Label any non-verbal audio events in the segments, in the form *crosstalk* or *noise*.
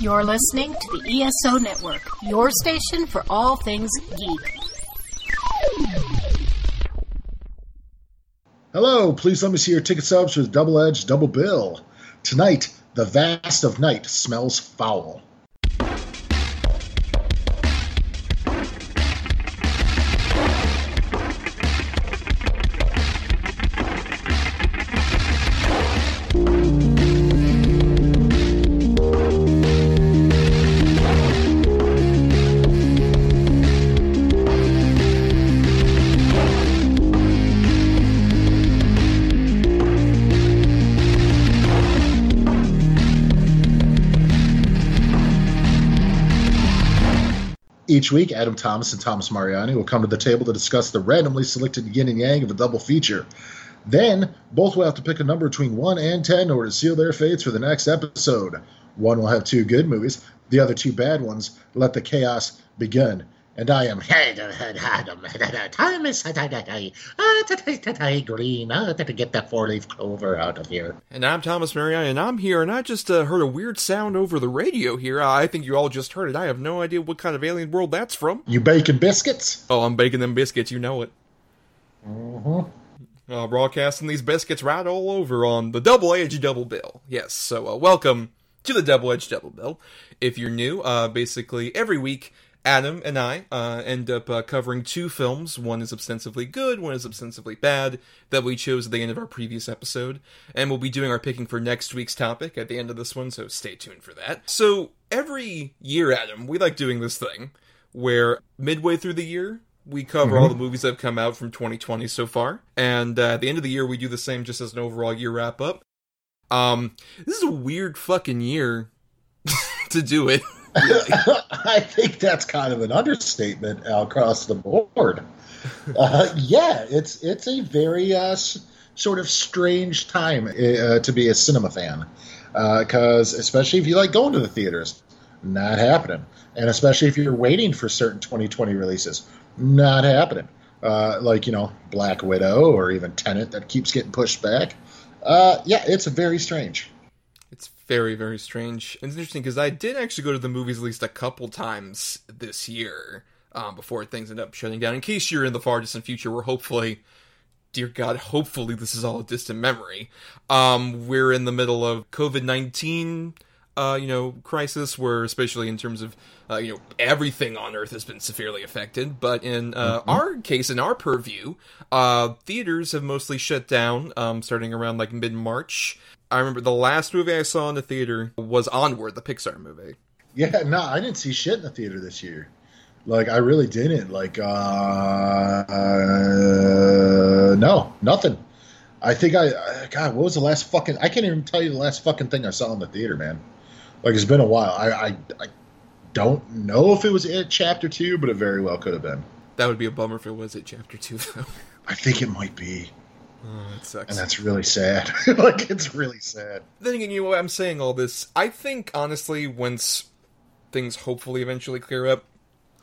You're listening to the ESO Network, your station for all things geek. Hello, please let me see your ticket subs the Double Edge Double Bill. Tonight, the vast of night smells foul. Each week, Adam Thomas and Thomas Mariani will come to the table to discuss the randomly selected yin and yang of a double feature. Then, both will have to pick a number between 1 and 10 in order to seal their fates for the next episode. One will have two good movies, the other two bad ones. Let the chaos begin. And I am Thomas Green. to get that four leaf clover out of here. And I'm Thomas Mariani, and I'm here, and I just uh, heard a weird sound over the radio here. I think you all just heard it. I have no idea what kind of alien world that's from. You baking biscuits? Oh, I'm baking them biscuits, you know it. Mm-hmm. Uh, broadcasting these biscuits right all over on the Double Edge Double Bill. Yes, so uh, welcome to the Double Edge Double Bill. If you're new, uh, basically every week Adam and I uh, end up uh, covering two films. One is ostensibly good, one is ostensibly bad, that we chose at the end of our previous episode. And we'll be doing our picking for next week's topic at the end of this one, so stay tuned for that. So, every year, Adam, we like doing this thing where midway through the year, we cover all the movies that have come out from 2020 so far. And uh, at the end of the year, we do the same just as an overall year wrap up. Um, this is a weird fucking year *laughs* to do it. *laughs* I think that's kind of an understatement across the board. Uh, yeah, it's it's a very uh, s- sort of strange time uh, to be a cinema fan because especially if you like going to the theaters, not happening, and especially if you're waiting for certain 2020 releases, not happening. Uh, like you know Black Widow or even Tenet that keeps getting pushed back. Uh, yeah, it's very strange. It's very, very strange. And it's interesting because I did actually go to the movies at least a couple times this year um, before things end up shutting down. In case you're in the far distant future, where hopefully, dear God, hopefully this is all a distant memory. Um, we're in the middle of COVID nineteen. Uh, you know, crisis where, especially in terms of, uh, you know, everything on Earth has been severely affected. But in uh, our case, in our purview, uh, theaters have mostly shut down, um, starting around like mid March. I remember the last movie I saw in the theater was Onward, the Pixar movie. Yeah, no, I didn't see shit in the theater this year. Like, I really didn't. Like, uh, uh no, nothing. I think I, uh, God, what was the last fucking? I can't even tell you the last fucking thing I saw in the theater, man. Like, it's been a while. I, I, I don't know if it was it chapter two, but it very well could have been. That would be a bummer if it was at chapter two, *laughs* though. I think it might be, Oh, that sucks. and that's really sad. *laughs* like, it's really sad. then again, you know? I'm saying all this. I think honestly, once things hopefully eventually clear up,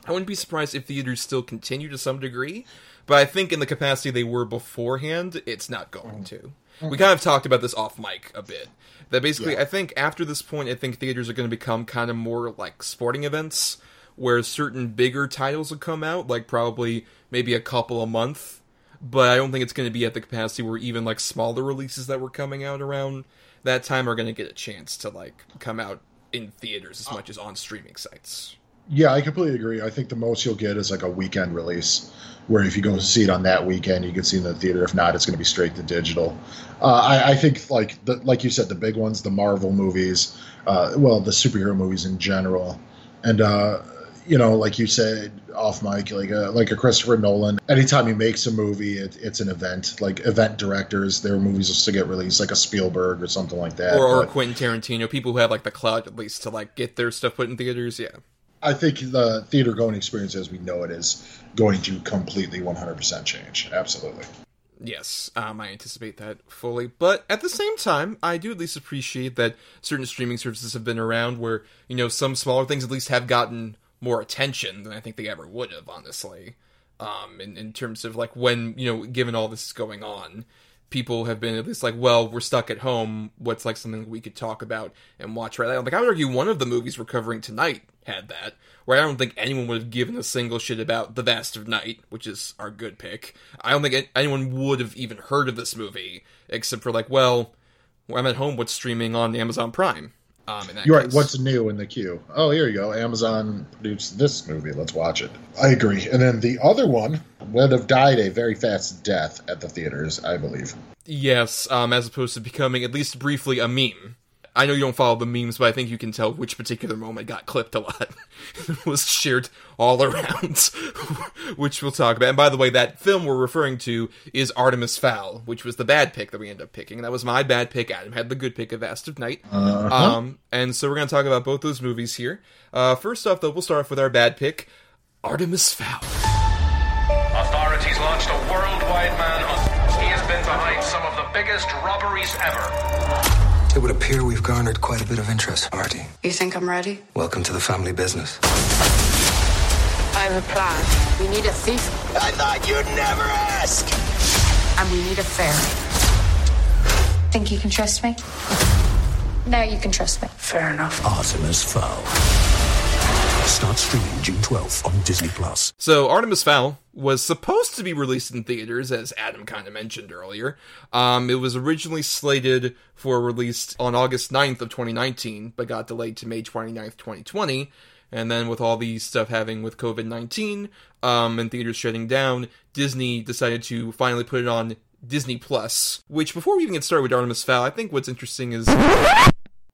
I wouldn't be surprised if theaters still continue to some degree. But I think in the capacity they were beforehand, it's not going mm. to. We mm. kind of talked about this off mic a bit. That basically, Yeah. I think after this point, I think theaters are going to become kind of more like sporting events, where certain bigger titles will come out, like probably maybe a couple a month. But I don't think it's going to be at the capacity where even like smaller releases that were coming out around that time are going to get a chance to like come out in theaters as uh, much as on streaming sites. Yeah, I completely agree. I think the most you'll get is like a weekend release, where if you go see it on that weekend, you can see it in the theater. If not, it's going to be straight to digital. Uh, I, I think like the, like you said, the big ones, the Marvel movies, uh, well, the superhero movies in general, and uh, you know, like you said off mic, like a, like a Christopher Nolan. Anytime he makes a movie, it, it's an event. Like event directors, their movies will still get released, like a Spielberg or something like that. Or, or Quentin Tarantino, people who have like the clout at least to like get their stuff put in theaters. Yeah, I think the theater going experience as we know it is going to completely 100% change. Absolutely. Yes, um, I anticipate that fully. But at the same time, I do at least appreciate that certain streaming services have been around where, you know, some smaller things at least have gotten more attention than I think they ever would have, honestly. Um, in, in terms of, like, when, you know, given all this is going on. people have been at least like, well, we're stuck at home. What's like something we could talk about and watch right now? Like I would argue one of the movies we're covering tonight had that. Where I don't think anyone would have given a single shit about The Vast of Night, which is our good pick. I don't think anyone would have even heard of this movie except for like, well, I'm at home. What's streaming on Amazon Prime? Um, You're right. What's new in the queue? Oh, here you go. Amazon produced this movie. Let's watch it. I agree. And then the other one would have died a very fast death at the theaters, I believe. Yes, um, as opposed to becoming at least briefly a meme. I know you don't follow the memes, but I think you can tell which particular moment got clipped a lot. *laughs* it was shared all around, *laughs* which we'll talk about. And by the way, that film we're referring to is Artemis Fowl, which was the bad pick that we ended up picking. That was my bad pick. Adam had the good pick of Vast of Night. Uh-huh. Um, and so we're going to talk about both those movies here. Uh, first off, though, we'll start off with our bad pick, Artemis Fowl. Authorities launched a worldwide manhunt. He has been behind some of the biggest robberies ever. It would appear we've garnered quite a bit of interest, Marty. You think I'm ready? Welcome to the family business. I have a plan. We need a thief. I thought you'd never ask. And we need a fairy. Think you can trust me? Now you can trust me. Fair enough. Artemis Fowl. Start streaming June 12th on Disney Plus. So, Artemis Fowl was supposed to be released in theaters, as Adam kind of mentioned earlier. Um, it was originally slated for release on August 9th of 2019, but got delayed to May 29th, 2020. And then with all the stuff having with COVID 19 um, and theaters shutting down, Disney decided to finally put it on Disney Plus. Which, before we even get started with Artemis Fowl, I think what's interesting is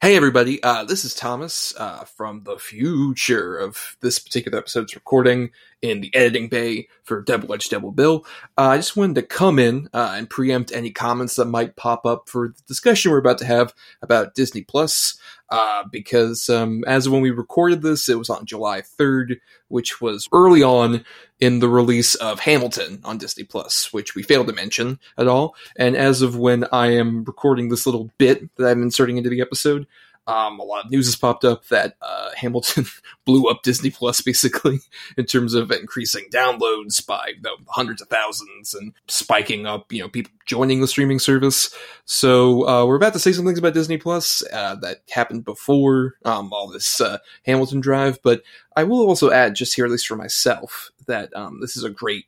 Hey everybody, uh, this is Thomas uh, from the future of this particular episode's recording in the editing bay for Double Edge Double Bill. Uh, I just wanted to come in uh, and preempt any comments that might pop up for the discussion we're about to have about Disney Plus, uh, because um, as of when we recorded this, it was on July 3rd, which was early on in the release of Hamilton on Disney Plus, which we failed to mention at all. And as of when I am recording this little bit that I'm inserting into the episode, um, a lot of news has popped up that uh, Hamilton *laughs* blew up Disney Plus basically *laughs* in terms of increasing downloads by you know, hundreds of thousands and spiking up, you know, people joining the streaming service. So uh, we're about to say some things about Disney Plus uh, that happened before um, all this uh, Hamilton drive, but I will also add, just here at least for myself, that um, this is a great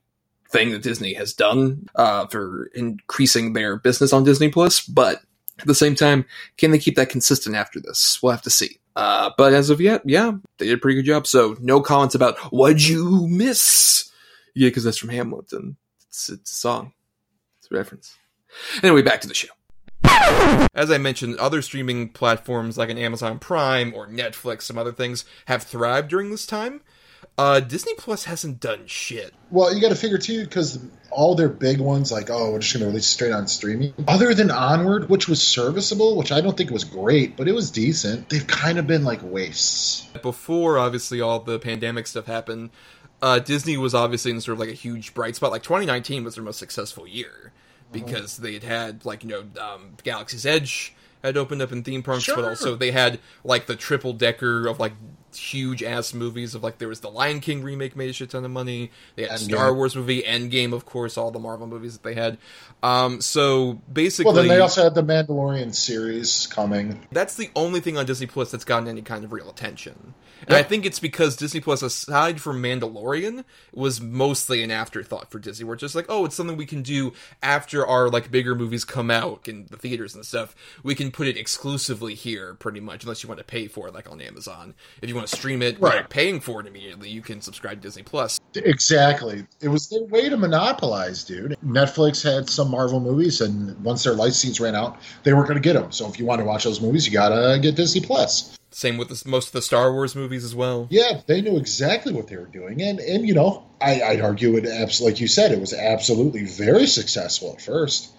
thing that Disney has done uh, for increasing their business on Disney Plus, but at the same time, can they keep that consistent after this? We'll have to see. Uh, but as of yet, yeah, they did a pretty good job. So no comments about what'd you miss? Yeah, because that's from Hamilton. It's, it's a song. It's a reference. Anyway, back to the show. As I mentioned, other streaming platforms like an Amazon Prime or Netflix, some other things, have thrived during this time. Uh, Disney Plus hasn't done shit. Well, you got to figure too, because all their big ones, like oh, we're just going to release straight on streaming. Other than Onward, which was serviceable, which I don't think was great, but it was decent. They've kind of been like wastes. Before, obviously, all the pandemic stuff happened. Uh, Disney was obviously in sort of like a huge bright spot. Like 2019 was their most successful year because they had had like you know um, Galaxy's Edge had opened up in theme parks, sure. but also they had like the triple decker of like huge ass movies of like there was the Lion King remake made a shit ton of money. They had Endgame. Star Wars movie, Endgame, of course, all the Marvel movies that they had. Um, so basically, well, then they also had the Mandalorian series coming. That's the only thing on Disney Plus that's gotten any kind of real attention. And. I think it's because Disney Plus, aside from Mandalorian, was mostly an afterthought for Disney. Where it's just like, oh, it's something we can do after our like bigger movies come out in the theaters and stuff. We can put it exclusively here, pretty much, unless you want to pay for it, like on Amazon. If you want to stream it right. paying for it immediately, you can subscribe to Disney Plus. Exactly. It was their way to monopolize, dude. Netflix had some Marvel movies, and once their license ran out, they weren't going to get them. So if you want to watch those movies, you gotta get Disney Plus. Same with most of the Star Wars movies as well. Yeah, they knew exactly what they were doing, and and you know, I, would argue it abs- like you said, it was absolutely very successful at first,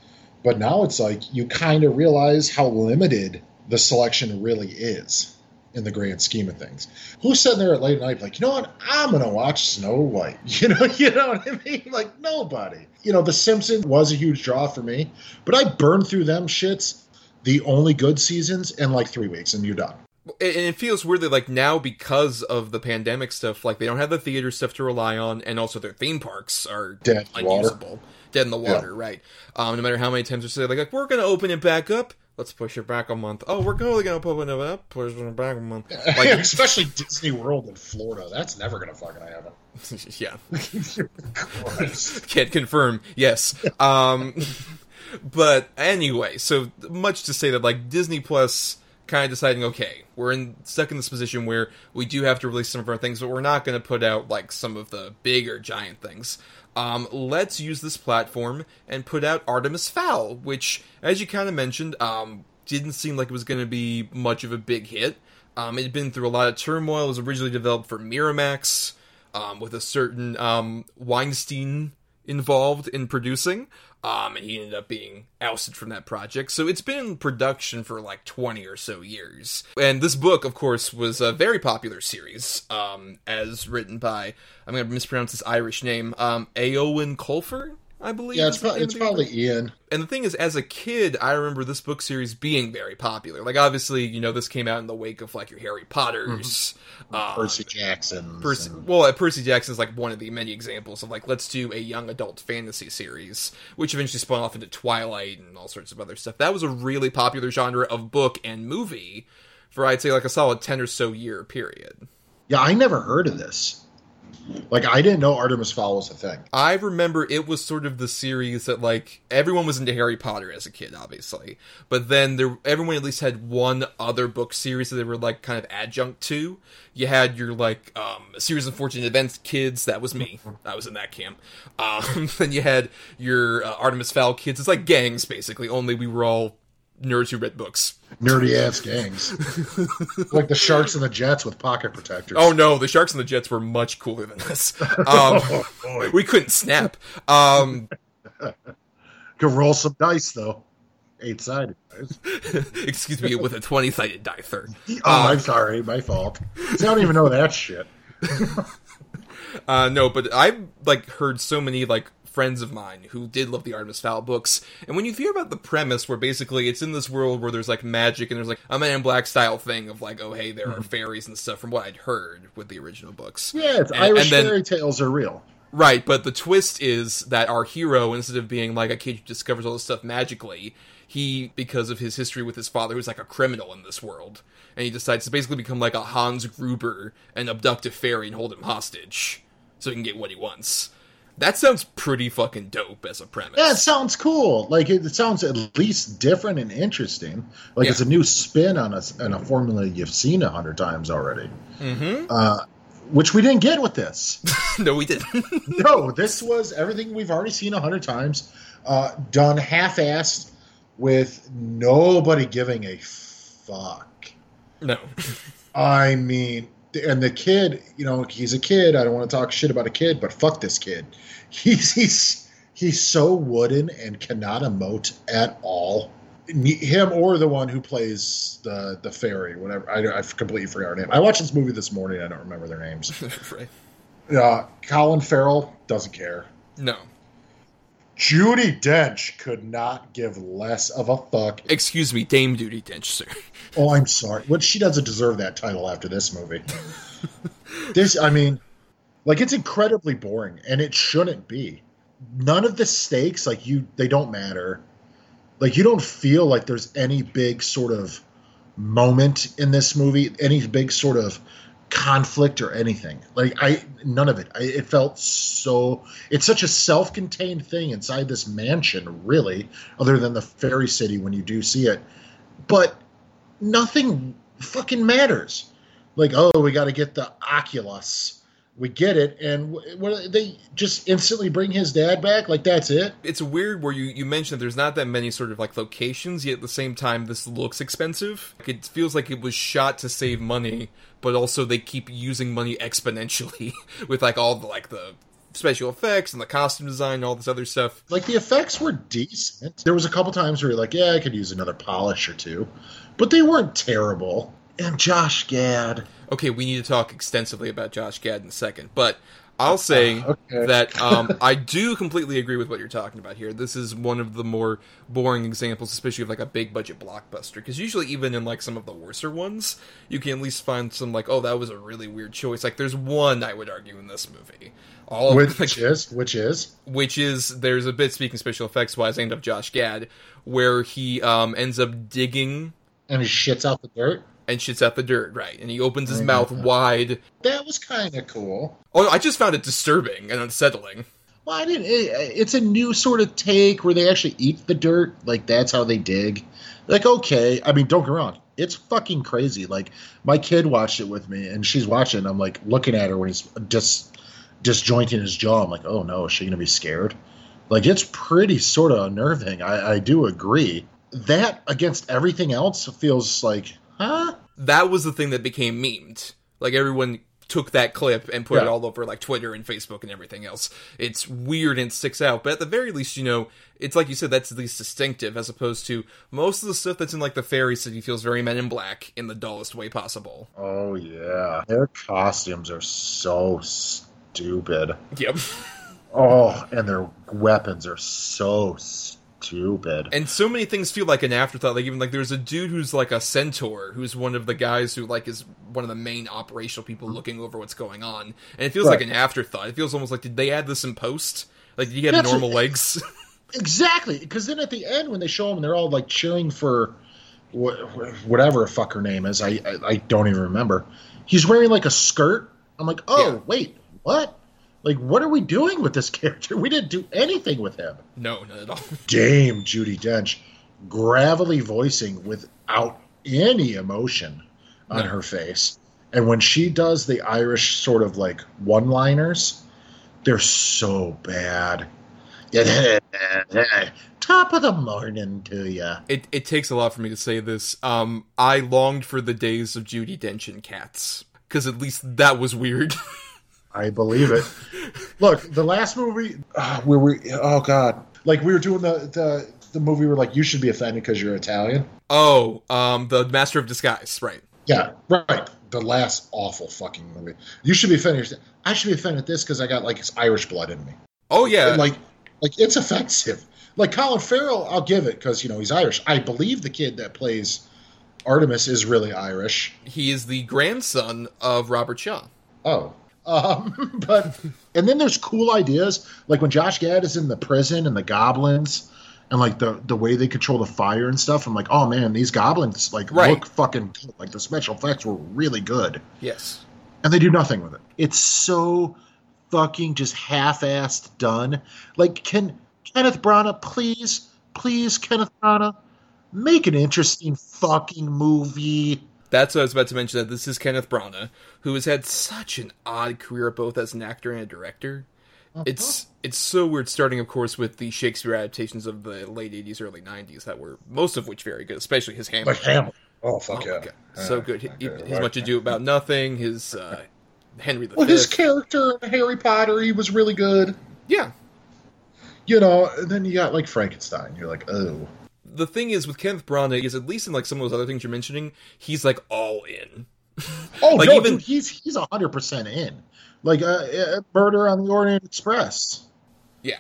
but now it's like you kind of realize how limited the selection really is in the grand scheme of things. Who's sitting there at late night like, you know what, I'm gonna watch Snow White. *laughs* You know, you know what I mean? Like nobody. You know, The Simpsons was a huge draw for me, but I burned through them shits the only good seasons in like three weeks, and you're done and it feels weird that like now because of the pandemic stuff, like they don't have the theater stuff to rely on, and also their theme parks are Dead in the water. dead in the water, right? Um, no matter how many times they say like, like we're gonna open it back up, let's push it back a month. Oh, we're only gonna open it up, push it back a month. *laughs* Like, *laughs* Especially Disney World in Florida. That's never going to fucking happen. *laughs* yeah, can't confirm. Yes. Um, but anyway, so much to say that like Disney Plus kind of deciding, okay, we're in stuck in this position where we do have to release some of our things, but we're not going to put out like some of the bigger giant things. Um, let's use this platform and put out Artemis Fowl, which, as you kind of mentioned, um, didn't seem like it was going to be much of a big hit. Um, it had been through a lot of turmoil. It was originally developed for Miramax, um, with a certain um, Weinstein involved in producing. Um, and he ended up being ousted from that project. So it's been in production for like 20 or so years. And this book, of course, was a very popular series, um, as written by, I'm going to mispronounce his Irish name, um, Eoin Colfer, I believe. Yeah, it's, pro- it's of the probably Ian. And the thing is, as a kid, I remember this book series being very popular. Like, obviously, you know, this came out in the wake of like your Harry Potters, uh, Percy Jackson. Percy, well, uh, Percy Jackson is like one of the many examples of like let's do a young adult fantasy series, which eventually spun off into Twilight and all sorts of other stuff. That was a really popular genre of book and movie for I'd say like a solid ten or so year period. Yeah, I never heard of this. Like, I didn't know Artemis Fowl was a thing. I remember it was sort of the series that like everyone was into Harry Potter as a kid, obviously, but then there everyone at least had one other book series that they were like kind of adjunct to. You had your like um, series of fortunate events kids. That was me. I was in that camp. Um, *laughs* then you had your uh, Artemis Fowl kids. It's like gangs basically. Only we were all nerds who read books. Nerdy ass gangs. *laughs* like the Sharks and the Jets with pocket protectors. Oh no, the Sharks and the Jets were much cooler than this. Um, *laughs* we couldn't snap. Um, *laughs* Could roll some dice, though. Eight sided dice. excuse me, with a twenty-sided die third. Oh, I'm sorry. My fault. See, I don't even know that shit. Uh, no, but I've like heard so many like friends of mine who did love the Artemis Fowl books, and when you hear about the premise, where basically it's in this world where there's like magic and there's like a Man in Black style thing of like, oh hey, there are fairies and stuff. From what I'd heard with the original books, Hmm. Yeah, it's And- Irish and then- fairy tales are real. Right, but the twist is that our hero, instead of being like a kid who discovers all this stuff magically, he, because of his history with his father, who's like a criminal in this world, and he decides to basically become like a Hans Gruber and abduct a fairy and hold him hostage so he can get what he wants. That sounds pretty fucking dope as a premise. Yeah, it sounds cool. Like it, it sounds at least different and interesting. Like Yeah. it's a new spin on a on a formula you've seen a hundred times already. Mm-hmm. Uh, which we didn't get with this. *laughs* no, we didn't. *laughs* no, this was everything we've already seen a hundred times, uh, done half-assed with nobody giving a fuck. no. I mean, and the kid, you know, he's a kid. I don't want to talk shit about a kid, but fuck this kid. *laughs* He's he's he's so wooden and cannot emote at all. Him or the one who plays the the fairy, whatever. I, I completely forgot her name. I watched this movie this morning. I don't remember their names. *laughs* right. Uh, Colin Farrell doesn't care. No. Judi Dench could not give less of a fuck. Excuse me, Dame Judi Dench, sir. Oh, I'm sorry. What she doesn't deserve that title after this movie. *laughs* this, I mean, like it's incredibly boring, and it shouldn't be. None of the stakes, like you, they don't matter. Like you don't feel like there's any big sort of moment in this movie, any big sort of conflict or anything. Like I, none of it. I, it felt so. It's such a self-contained thing inside this mansion, really, other than the fairy city when you do see it. But nothing fucking matters. Like, oh, we got to get the Oculus. We get it, and wh- what they just instantly bring his dad back. Like that's it. it's weird where you you mentioned there's not that many sort of like locations yet at the same time this looks expensive Like, it feels like it was shot to save money but also they keep using money exponentially *laughs* with like all the like the special effects and the costume design and all this other stuff Like the effects were decent. There was a couple times where you're like, yeah, I could use another polish or two, but they weren't terrible. And Josh Gad, okay we need to talk extensively about josh gad in a second but I'll say Okay. that um, *laughs* I do completely agree with what you're talking about here. This is one of the more boring examples, especially of like a big budget blockbuster. Because usually, even in like some of the worser ones, you can at least find some like, oh, that was a really weird choice. Like, there's one I would argue in this movie. All Which like, is *laughs* which is which is there's a bit speaking special effects wise aimed of Josh Gad, where he um, ends up digging and he shits out the dirt. And shits out the dirt, right? And he opens his mouth wide. That was kind of cool. Oh, I just found it disturbing and unsettling. Well, I didn't. It, it's a new sort of take where they actually eat the dirt. Like that's how they dig. Like okay, I mean, don't get wrong. It's fucking crazy. Like my kid watched it with me, and she's watching. I'm like looking at her when he's just disjointing his jaw. I'm like, oh no, is she gonna be scared? Like it's pretty sort of unnerving. I, I do agree. That against everything else feels like, huh? That was the thing that became memed. Like everyone took that clip and put it all over like Twitter and Facebook and everything else. It's weird and sticks out, but at the very least, you know, it's like you said, that's at least distinctive as opposed to most of the stuff that's in like the Fairy City feels very Men in Black in the dullest way possible. Oh yeah, their costumes are so stupid. Yep. *laughs* Oh, and their weapons are so stupid. And so many things feel like an afterthought. Like even like there's a dude who's like a centaur, who's one of the guys who like is one of the main operational people hmm. looking over what's going on, and it feels like an afterthought. It feels almost like did they add this in post? Like did he have That's normal legs? *laughs* Exactly, because then at the end when they show them, they're all like cheering for wh- wh- whatever fuck her name is. I, I I don't even remember. He's wearing like a skirt. I'm like, oh Yeah. wait, what? Like, what are we doing with this *laughs* character? We didn't do anything with him. no, not at all. *laughs* Dame Judi Dench, gravelly voicing without any emotion on No. her face. And when she does the Irish sort of like one liners, they're so bad. *laughs* Top of the morning to ya. It it takes a lot for me to say this. Um, I longed for the days of Judi Dench and cats because at least that was weird. I believe it. Look, the last movie uh, where we, oh god, like we were doing the the the movie where like you should be offended because you're Italian. oh, um, the Master of Disguise, right? Yeah, right. The last awful fucking movie. You should be offended. I should be offended at this because I got like it's Irish blood in me. Oh yeah, And, like, like it's offensive. Like Colin Farrell, I'll give it because you know he's Irish. I believe the kid that plays Artemis is really Irish. he is the grandson of Robert Shaw. Oh. Um, *laughs* but and then there's cool ideas like when Josh Gad is in the prison and the goblins and like the the way they control the fire and stuff. I'm like, oh man, these goblins like Right. look fucking good. like the special effects were really good. Yes. and they do nothing with it. It's so fucking just half-assed done. Like, can Kenneth Branagh please, please, Kenneth Branagh, make an interesting fucking movie? That's what I was about to mention. That this is Kenneth Branagh, who has had such an odd career, both as an actor and a director. It's it's so weird. Starting, of course, with the Shakespeare adaptations of the late '80s, early '90s, that were most of which very good, especially his Hamlet. Like Hamlet. Oh fuck Oh yeah! my so good. He- he- okay, his Much Ado About Nothing, his uh, Henry the Well, his character in Harry Potter, he was really good. Yeah. You know, and then you got like Frankenstein. You're like, oh, The thing is with Kenneth Branagh is at least in like some of those other things you're mentioning, he's like all in. *laughs* oh Like, no, even- dude, he's he's hundred percent in. Like uh, uh, Murder on the Orient Express. Yeah.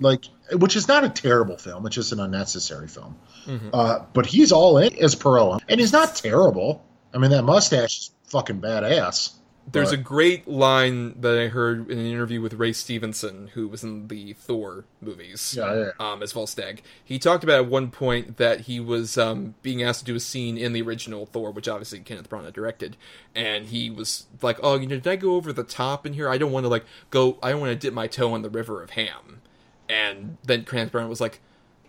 like which is not a terrible film it's just an unnecessary film Mm-hmm. uh, but he's all in as Poirot and he's not terrible i mean that mustache is fucking badass There's a great line that I heard in an interview with Ray Stevenson, who was in the Thor movies, Yeah, yeah. um, as Volstagg. He talked about at one point that he was um, being asked to do a scene in the original Thor, which obviously Kenneth Branagh directed, and he was like, "Oh, you know, did I go over the top in here? I don't want to like go. I don't want to dip my toe in the river of ham." And then Kenneth Branagh was like,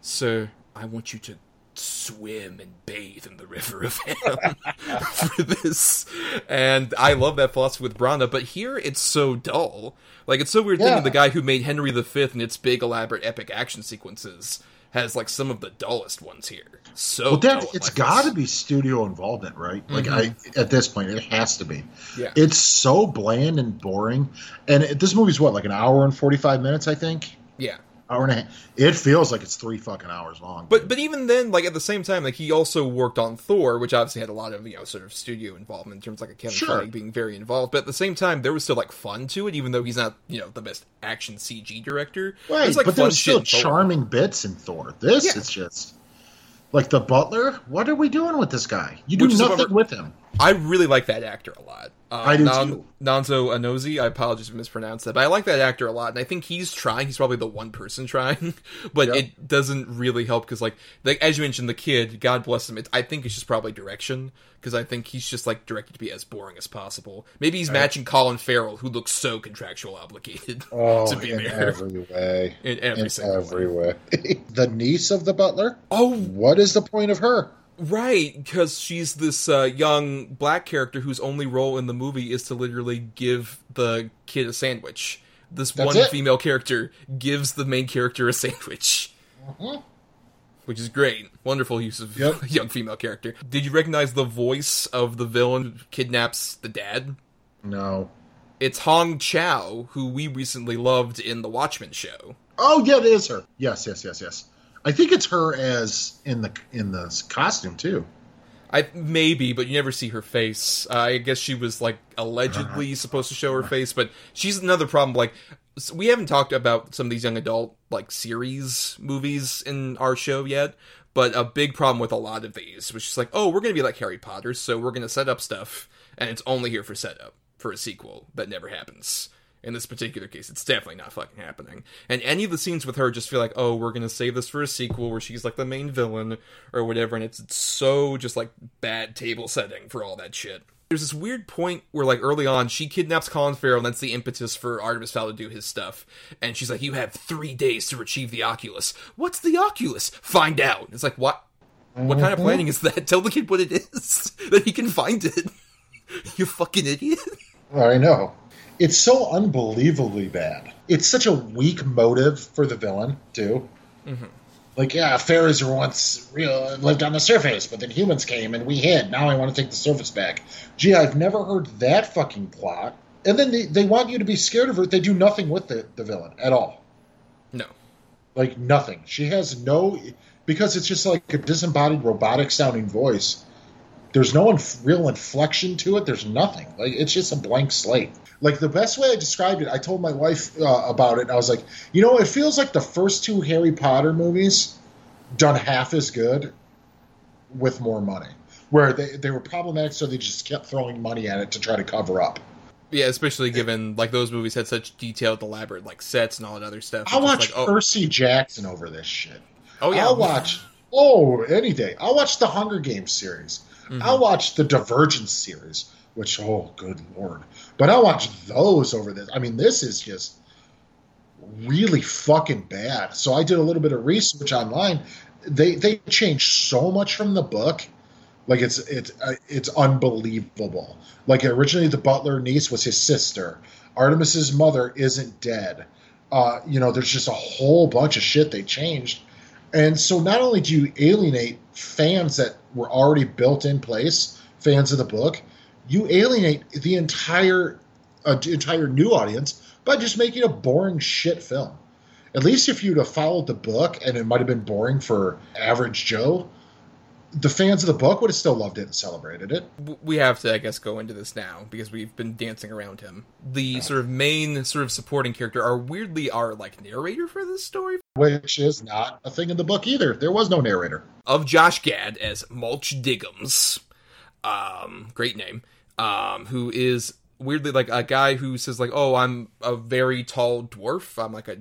"Sir, I want you to." Swim and bathe in the river of *laughs* ham for this. And i love that philosophy with Branagh, but here it's so dull. Like it's so weird Yeah. thinking the guy who made henry v and its big elaborate epic action sequences has like some of the dullest ones here. So well that it's like got to be studio involvement right? Like i at this point it has to be. Mm-hmm. Yeah. it's so bland and boring. And it, this movie's what like an hour and 45 minutes i think? Yeah hour and a half. It feels like it's three fucking hours long. But but even then, like at the same time, like he also worked on Thor, which obviously had a lot of you know sort of studio involvement in terms of like a Kevin Sure. Feige being very involved. But at the same time, there was still like fun to it, even though he's not you know the best action CG director. right, There's, like, but there's still charming bits in Thor. This Yeah. is just like the Butler. What are we doing with this guy? You do Which nothing bummer. with him. I really like that actor a lot. Uh, I do too. Nonso Anozie. I apologize if I mispronounced that, but I like that actor a lot, and I think he's trying. He's probably the one person *laughs* trying, but Yep. it doesn't really help because, like, like as you mentioned, the kid. God bless him. It, I think it's just probably direction because I think he's just like directed to be as boring as possible. Maybe he's matching Colin Farrell, who looks so contractual obligated *laughs* Oh, to be in there. every way. In every single every way. *laughs* the niece of the Butler. Oh, What is the point of her? Right, because she's this uh, young black character whose only role in the movie is to literally give the kid a sandwich. This That's one it. female character gives the main character a sandwich. Which is great. Wonderful use of Mm-hmm. Yep. *laughs* young female character. Did you recognize the voice of the villain who kidnaps the dad? No. It's Hong Chau, who we recently loved in the Watchmen show. Oh yeah, it is her. Yes, yes, yes, yes. I think it's her as in the in the costume too. I maybe, but you never see her face. Uh, I guess she was like allegedly supposed to show her face, but she's another problem. Like we haven't talked about some of these young adult like series movies in our show yet, but a big problem with a lot of these was just like, oh, we're gonna be like Harry Potter, so we're gonna set up stuff, and it's only here for setup for a sequel that never happens. In this particular case, it's definitely not fucking happening. And any of the scenes with her just feel like, oh, we're gonna save this for a sequel where she's like the main villain or whatever, and it's, it's so just like bad table setting for all that shit. There's this weird point where, like, early on, she kidnaps Colin Farrell, and that's the impetus for Artemis Fowl to do his stuff. And she's like, "You have three days to retrieve the Oculus. What's the Oculus? Find out." It's like, what? What kind of mhm. planning is that? *laughs* Tell the kid what it is, *laughs* that he can find it. *laughs* you fucking idiot. I know. It's so unbelievably bad. It's such a weak motive for the villain too. Mm-hmm. Like, yeah, fairies were once real lived on the surface, but then humans came and we hid. Now I want to take the surface back. Gee, I've never heard that fucking plot. And then they, they want you to be scared of her. They do nothing with the, the villain at all. No. Like nothing. She has no because it's just like a disembodied robotic sounding voice. There's no inf- real inflection to it. There's nothing. Like it's just a blank slate. Like the best way I described it, I told my wife uh, about it. And I was like, you know, it feels like the first two Harry Potter movies done half as good with more money. Where they, they were problematic, so they just kept throwing money at it to try to cover up. Yeah, especially given like those movies had such detailed, elaborate like sets and all that other stuff. I'll watch like, oh, Percy Jackson over this shit. oh yeah, I'll watch. Oh, any day. I'll watch the Hunger Games series. Mm-hmm. I'll watch the Divergence series, which oh, good lord! But I'll watch those over this. I mean, this is just really fucking bad. So I did a little bit of research online. They they changed so much from the book. Like it's it's uh, it's unbelievable. Like originally, the butler niece was his sister. Artemis's mother isn't dead. Uh, you know, there's just a whole bunch of shit they changed. And so not only do you alienate fans that were already built in place, fans of the book, you alienate the entire uh, entire new audience by just making a boring shit film. At least if you'd have followed the book and it might have been boring for average Joe, the fans of the book would have still loved it and celebrated it. we have to, I guess, go into this now because we've been dancing around him. The sort of main sort of supporting character are weirdly our like narrator for this story Which is not a thing in the book either. There was no narrator. of Josh Gad as Mulch Diggums. Um, great name. Um, who is weirdly like a guy who says like, "Oh, I'm a very tall dwarf. I'm like a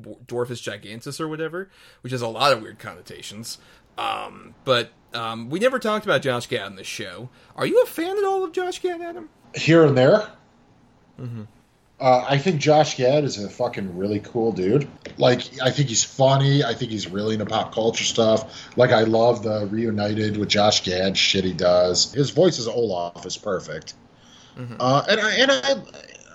dwarfus gigantus or whatever," which has a lot of weird connotations. Um, but um, we never talked about Josh Gad in this show. Are you a fan at all of Josh Gad, Adam? Here and there. Uh, I think Josh Gad is a fucking really cool dude. Like, I think he's funny. I think he's really into pop culture stuff. Like, I love the reunited with Josh Gad shit he does. His voice as Olaf is perfect. Uh, and I, and I,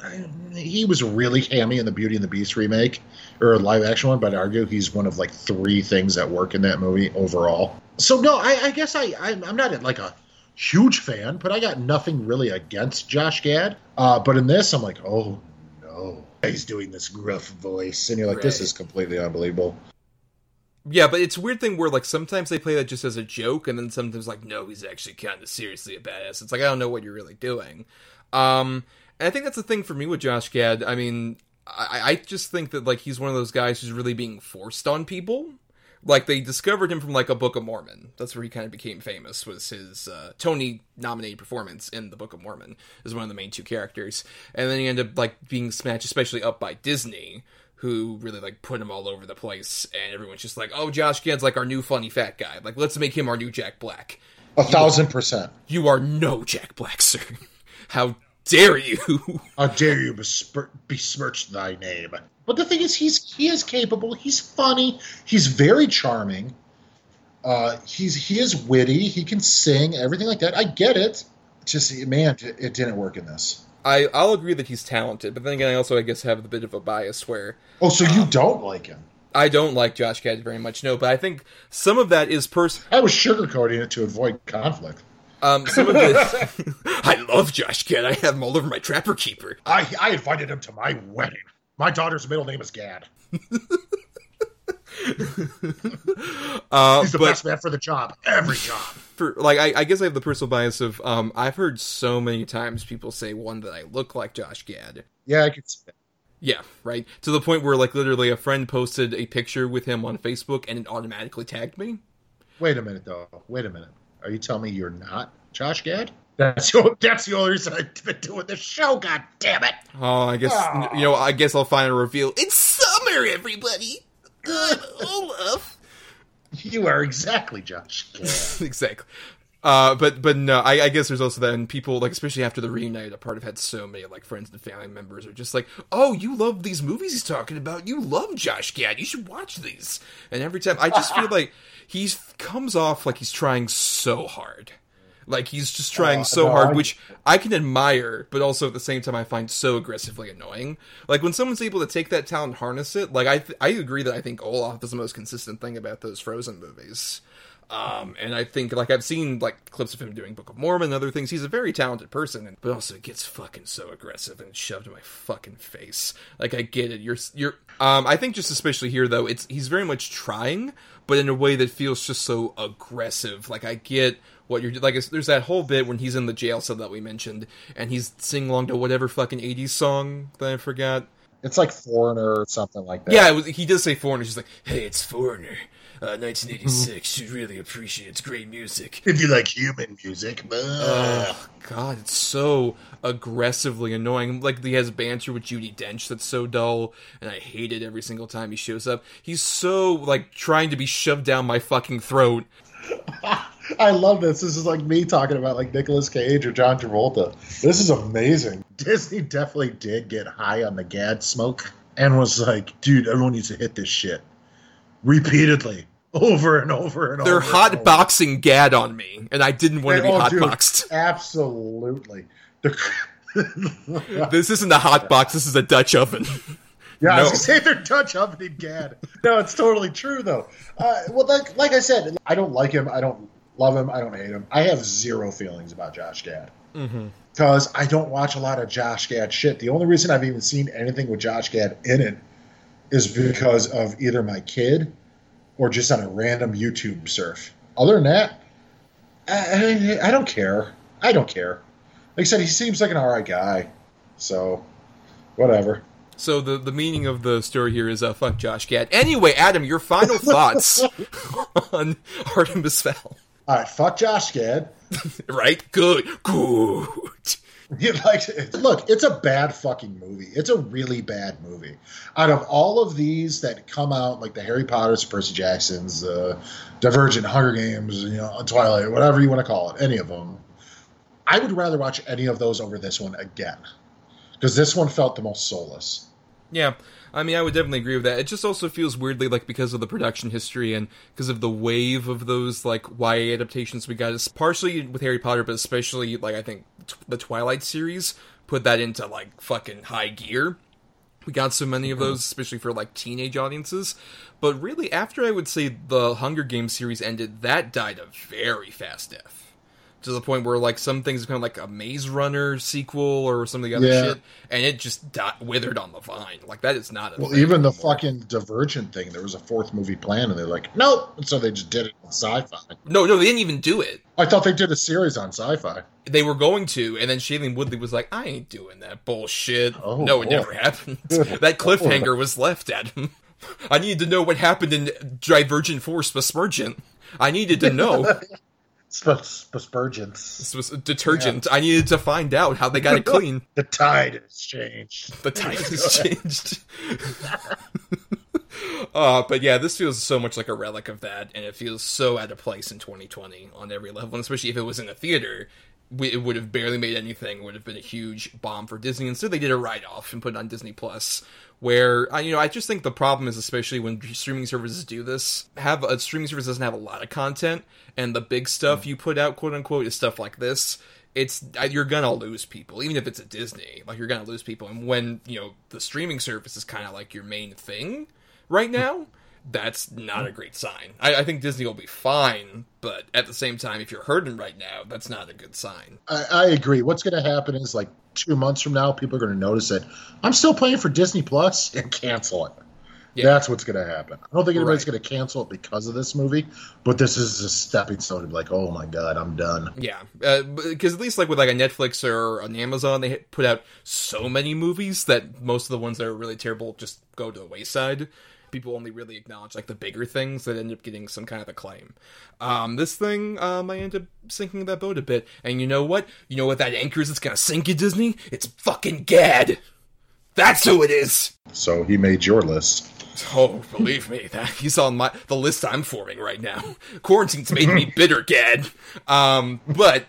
I, he was really hammy in the Beauty and the Beast remake or live action one, but I'd argue he's one of like three things that work in that movie overall. So no, I, I guess I, I'm, I'm not like a huge fan, but I got nothing really against Josh Gad. Uh, but in this, I'm like, oh no, he's doing this gruff voice, and you're like, this is completely unbelievable. Yeah, but it's a weird thing where like sometimes they play that just as a joke, and then sometimes like no, he's actually kind of seriously a badass. It's like I don't know what you're really doing. Um, and I think that's the thing for me with Josh Gad. I mean, I, I just think that like he's one of those guys who's really being forced on people. Like they discovered him from like a Book of Mormon. That's where he kind of became famous. Was his uh, Tony nominated performance in the Book of Mormon as one of the main two characters, and then he ended up like being smashed, especially up by Disney, who really like put him all over the place, and everyone's just like, "Oh, Josh Gad's like our new funny fat guy. Like, let's make him our new Jack Black." A thousand percent. You are no Jack Black, sir. *laughs* How dare you? How dare you besmir- besmirch thy name? But the thing is, he's he is capable. He's funny. He's very charming. Uh, he's he is witty. He can sing everything like that. I get it. Just man, it, it didn't work in this. I I'll agree that he's talented, but then again, I also I guess have a bit of a bias where Oh, so you don't like him? I don't like Josh Gad very much. No, but I think some of that is pers. I was sugarcoating it to avoid conflict. Um, some of it. *laughs* I love Josh Gad. I have him all over my Trapper Keeper. I I invited him to my wedding. My daughter's middle name is Gad. *laughs* Uh, He's the but best man for the job. Every job. *laughs* for like, I, I guess I have the personal bias of um, I've heard so many times people say one that I look like Josh Gad. Yeah, I could see that. Yeah, right. To the point where like literally a friend posted a picture with him on Facebook and it automatically tagged me. Wait a minute, though. Wait a minute. Are you telling me you're not Josh Gad? That's the, that's the only reason I've been doing this show. God damn it! Oh, I guess ah. you know. I guess I'll finally reveal. It's summer, everybody. Good Olaf. You are exactly Josh Gad. *laughs* exactly. Uh, but but no, I, I guess there's also that, and people like especially after the reunited, a part of had so many like friends and family members are just like, oh, you love these movies he's talking about. You love Josh Gad. You should watch these. And every time, I just feel *laughs* like he comes off like he's trying so hard. Like he's just trying Uh, so no, hard, I- which I can admire, but also at the same time I find so aggressively annoying. Like when someone's able to take that talent and harness it, like I th- I agree that I think Olaf is the most consistent thing about those Frozen movies. Um, and I think like I've seen like clips of him doing Book of Mormon and other things. He's a very talented person, and, but also gets fucking so aggressive and shoved in my fucking face. Like I get it. You're you're. Um, I think just especially here though, it's he's very much trying, but in a way that feels just so aggressive. Like I get what you're like. it's- There's that whole bit when he's in the jail cell that we mentioned, and he's singing along to whatever fucking '80s song that I forgot. It's like Foreigner or something like that. Yeah, it was, he does say Foreigner. He's like, "Hey, it's Foreigner, uh, 1986. Should really appreciate its great music." If you like human music, uh, Oh God, it's so aggressively annoying. Like he has banter with Judi Dench that's so dull, and I hate it every single time he shows up. He's so like trying to be shoved down my fucking throat. *laughs* I love this. This is like me talking about like Nicolas Cage or John Travolta. This is amazing. Disney definitely did get high on the Gad smoke and was like, dude, everyone needs to hit this shit repeatedly, over and over and over. They're over. and hot boxing Gad on me, and I didn't want to be Oh, hot dude, boxed. *laughs* Absolutely. *laughs* This isn't a hot box. This is a Dutch oven. Yeah, I was gonna say they're Dutch ovening Gad. No, it's totally true though. Uh, well, like, like I said, I don't like him. I don't love him. I don't hate him. I have zero feelings about Josh Gad because I don't watch a lot of Josh Gad shit. The only reason I've even seen anything with Josh Gad in it is because of either my kid or just on a random YouTube surf. Other than that, I, I, I don't care. I don't care. Like I said, he seems like an alright guy. So, whatever. So the the meaning of the story here is uh, fuck Josh Gad. Anyway, Adam, your final *laughs* thoughts on Artemis Fowl? All right, fuck Josh Gad. *laughs* Right? Good. Good. *laughs* You like look, it's a bad fucking movie. It's a really bad movie. Out of all of these that come out, like the Harry Potters, Percy Jacksons, uh, Divergent, Hunger Games, you know, Twilight, whatever you want to call it, any of them, I would rather watch any of those over this one again because this one felt the most soulless. Yeah, I mean, I would definitely agree with that. It just also feels weirdly like because of the production history and because of the wave of those like YA adaptations we got, it's partially with Harry Potter, but especially like I think t- the Twilight series put that into like fucking high gear. We got so many of mm-hmm. those, especially for like teenage audiences. But really, after I would say the Hunger Games series ended, that died a very fast death. To the point where like some things become like a Maze Runner sequel or some of the other Yeah. shit, and it just di- withered on the vine. Like that is not. A Well, even the anymore. fucking Divergent thing, there was a fourth movie planned, and they're like, nope. And so they just did it on sci-fi. no, no, they didn't even do it. I thought they did a series on sci-fi. They were going to, and then Shailene Woodley was like, "I ain't doing that bullshit." Oh, no, it boy. never happened. *laughs* that cliffhanger was left at him. *laughs* I needed to know what happened in Divergent Force Besmergent. I needed to know. *laughs* Sp- Spurgeons. This was detergent. I needed to find out how they got it clean. *laughs* The tide has changed. The tide has changed. *laughs* uh, but yeah, this feels so much like a relic of that, and it feels so out of place in 2020 on every level, and especially if it was in a theater. We- It would have barely made anything. Would have been a huge bomb for Disney. Instead, they did a write-off and put it on Disney Plus. Where you know, I just think the problem is, especially when streaming services do this, have a streaming service doesn't have a lot of content, and the big stuff mm. you put out, quote unquote, is stuff like this it's you're gonna lose people even if it's a disney like you're gonna lose people and when you know the streaming service is kind of like your main thing right hmm. now that's not a hmm. great sign I, I think disney will be fine but at the same time if you're hurting right now that's not a good sign I, I agree. What's going to happen is like two months from now, people are going to notice it. I'm still paying for Disney Plus *laughs* and cancel it. Yeah. That's what's going to happen. I don't think anybody's Right. going to cancel it because of this movie, but this is a stepping stone to be like, oh my god, I'm done. yeah uh, because at least like with like a netflix or an amazon they put out so many movies that most of the ones that are really terrible just go to the wayside people only really acknowledge like the bigger things that end up getting some kind of acclaim. Um, this thing, um, I end up sinking that boat a bit. And you know what? You know what that anchor is that's gonna sink you, Disney? It's fucking Gad. That's who it is. So he made your list. Oh, believe me, that he's on my the list I'm forming right now. Quarantine's made me *laughs* bitter, Gad. Um, but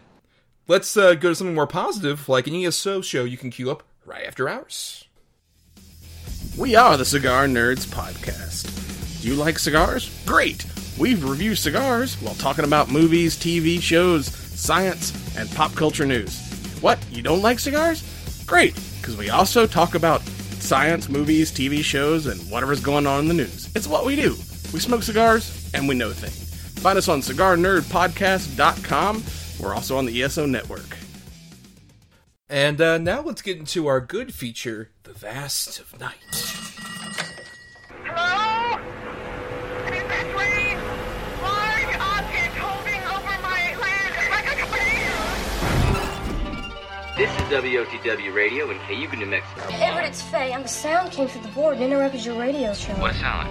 let's uh, go to something more positive, like an ESO show you can queue up right after hours. We are the Cigar Nerds Podcast. Do you like cigars? Great! We review cigars while talking about movies, TV shows, science, and pop culture news. What? You don't like cigars? Great! Because we also talk about science, movies, TV shows, and whatever's going on in the news. It's what we do. We smoke cigars and we know things. Find us on cigarnerdpodcast.com. We're also on the ESO network. And uh, now let's get into our good feature, The Vast of Night. Hello? Is this Ray? Large object holding over my land like a crater. This is WOTW Radio in Cayuga, New Mexico. Everett, it's Faye. And the sound came through the board and interrupted your radio show. What sound?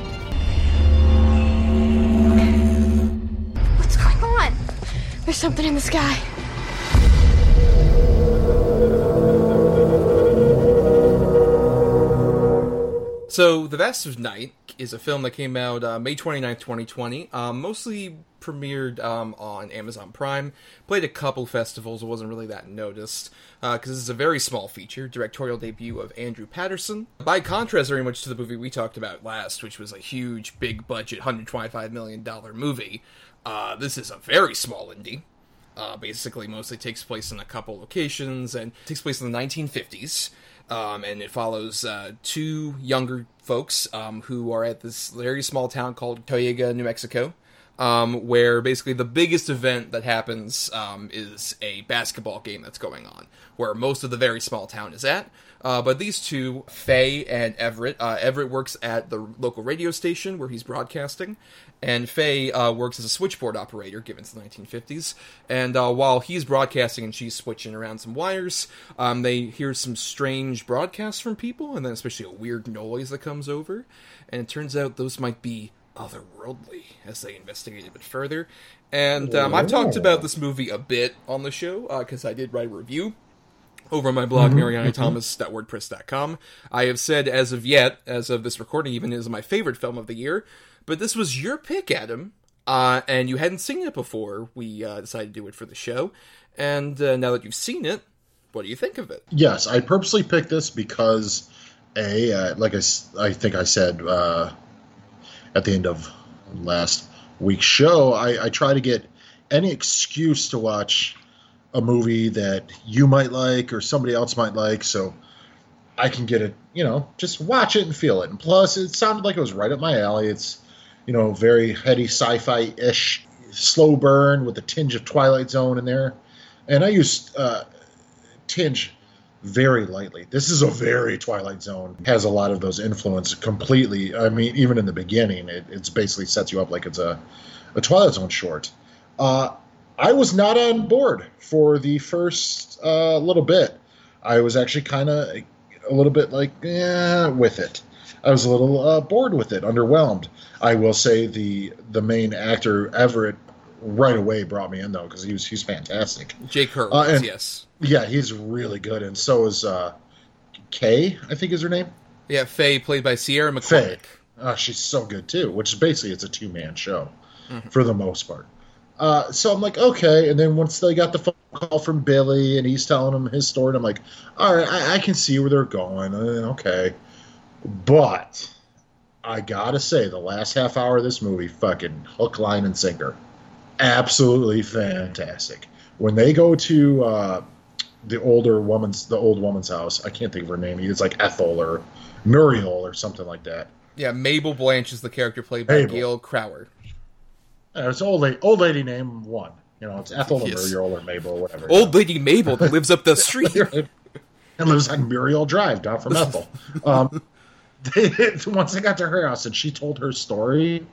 What's going on? There's something in the sky. So, The Vast of Night is a film that came out uh, May 29th, 2020. Um, mostly premiered um, on Amazon Prime. Played a couple festivals, it wasn't really that noticed. Because this is a very small feature, directorial debut of Andrew Patterson. By contrast, very much to the movie we talked about last, which was a huge, big budget, $125 million movie. Uh, this is a very small indie. Uh, basically, mostly takes place in a couple locations and takes place in the 1950s. Um, and it follows uh, two younger folks um, who are at this very small town called Cayuga, New Mexico, um, where basically the biggest event that happens um, is a basketball game that's going on, where most of the very small town is at. Uh, but these two, Faye and Everett, uh, Everett works at the local radio station where he's broadcasting, and Faye uh, works as a switchboard operator, given it's the 1950s. And uh, while he's broadcasting and she's switching around some wires, um, they hear some strange broadcasts from people, and then especially a weird noise that comes over. And it turns out those might be otherworldly as they investigate a bit further. And um, I've talked about this movie a bit on the show because I did write a review over on my blog, MarianaThomas.wordpress.com. I have said as of yet, as of this recording, even is my favorite film of the year. But this was your pick, Adam, uh, and you hadn't seen it before. We uh, decided to do it for the show, and uh, now that you've seen it, what do you think of it? Yes, I purposely picked this because, a uh, like I think I said uh, at the end of last week's show, I, I try to get any excuse to watch a movie that you might like or somebody else might like, so I can get it. You know, just watch it and feel it. And plus, it sounded like it was right up my alley. It's you know very heady sci-fi ish, slow burn with a tinge of Twilight Zone in there and I use uh, tinge very lightly. This is a very Twilight Zone. Has a lot of those influence completely. I mean, even in the beginning, it it's basically sets you up like it's a a Twilight Zone short. Uh, I was not on board for the first uh, little bit. I was actually kind of a little bit like, yeah, with it. I was a little uh, bored with it, underwhelmed. I will say the the main actor Everett right away brought me in though because he was he's fantastic. Jake Horowitz, Uh, and- yes. Yeah, he's really good, and so is uh, Kay. I think is her name. Yeah, Faye, played by Sierra Faye. Uh, she's so good too. Which is basically it's a two man show Mhm. for the most part. Uh, so I'm like, okay. And then once they got the phone call from Billy and he's telling them his story, and I'm like, all right, I, I can see where they're going. Uh, okay. But I gotta say, the last half hour of this movie, fucking hook, line, and sinker. Absolutely fantastic. When they go to uh, the older woman's, the old woman's house, I can't think of her name. It's like Ethel or Muriel or something like that. Yeah, Mabel Blanche is the character played by Mabel. Gail Cronauer. Uh, it's old lady, old lady name one. You know, it's Ethel or Yes. Muriel or Mabel or whatever. Old lady Mabel that lives up the *laughs* street. and lives on Muriel Drive down from Ethel. *laughs* Um, they, *laughs* once I got to her house and she told her story,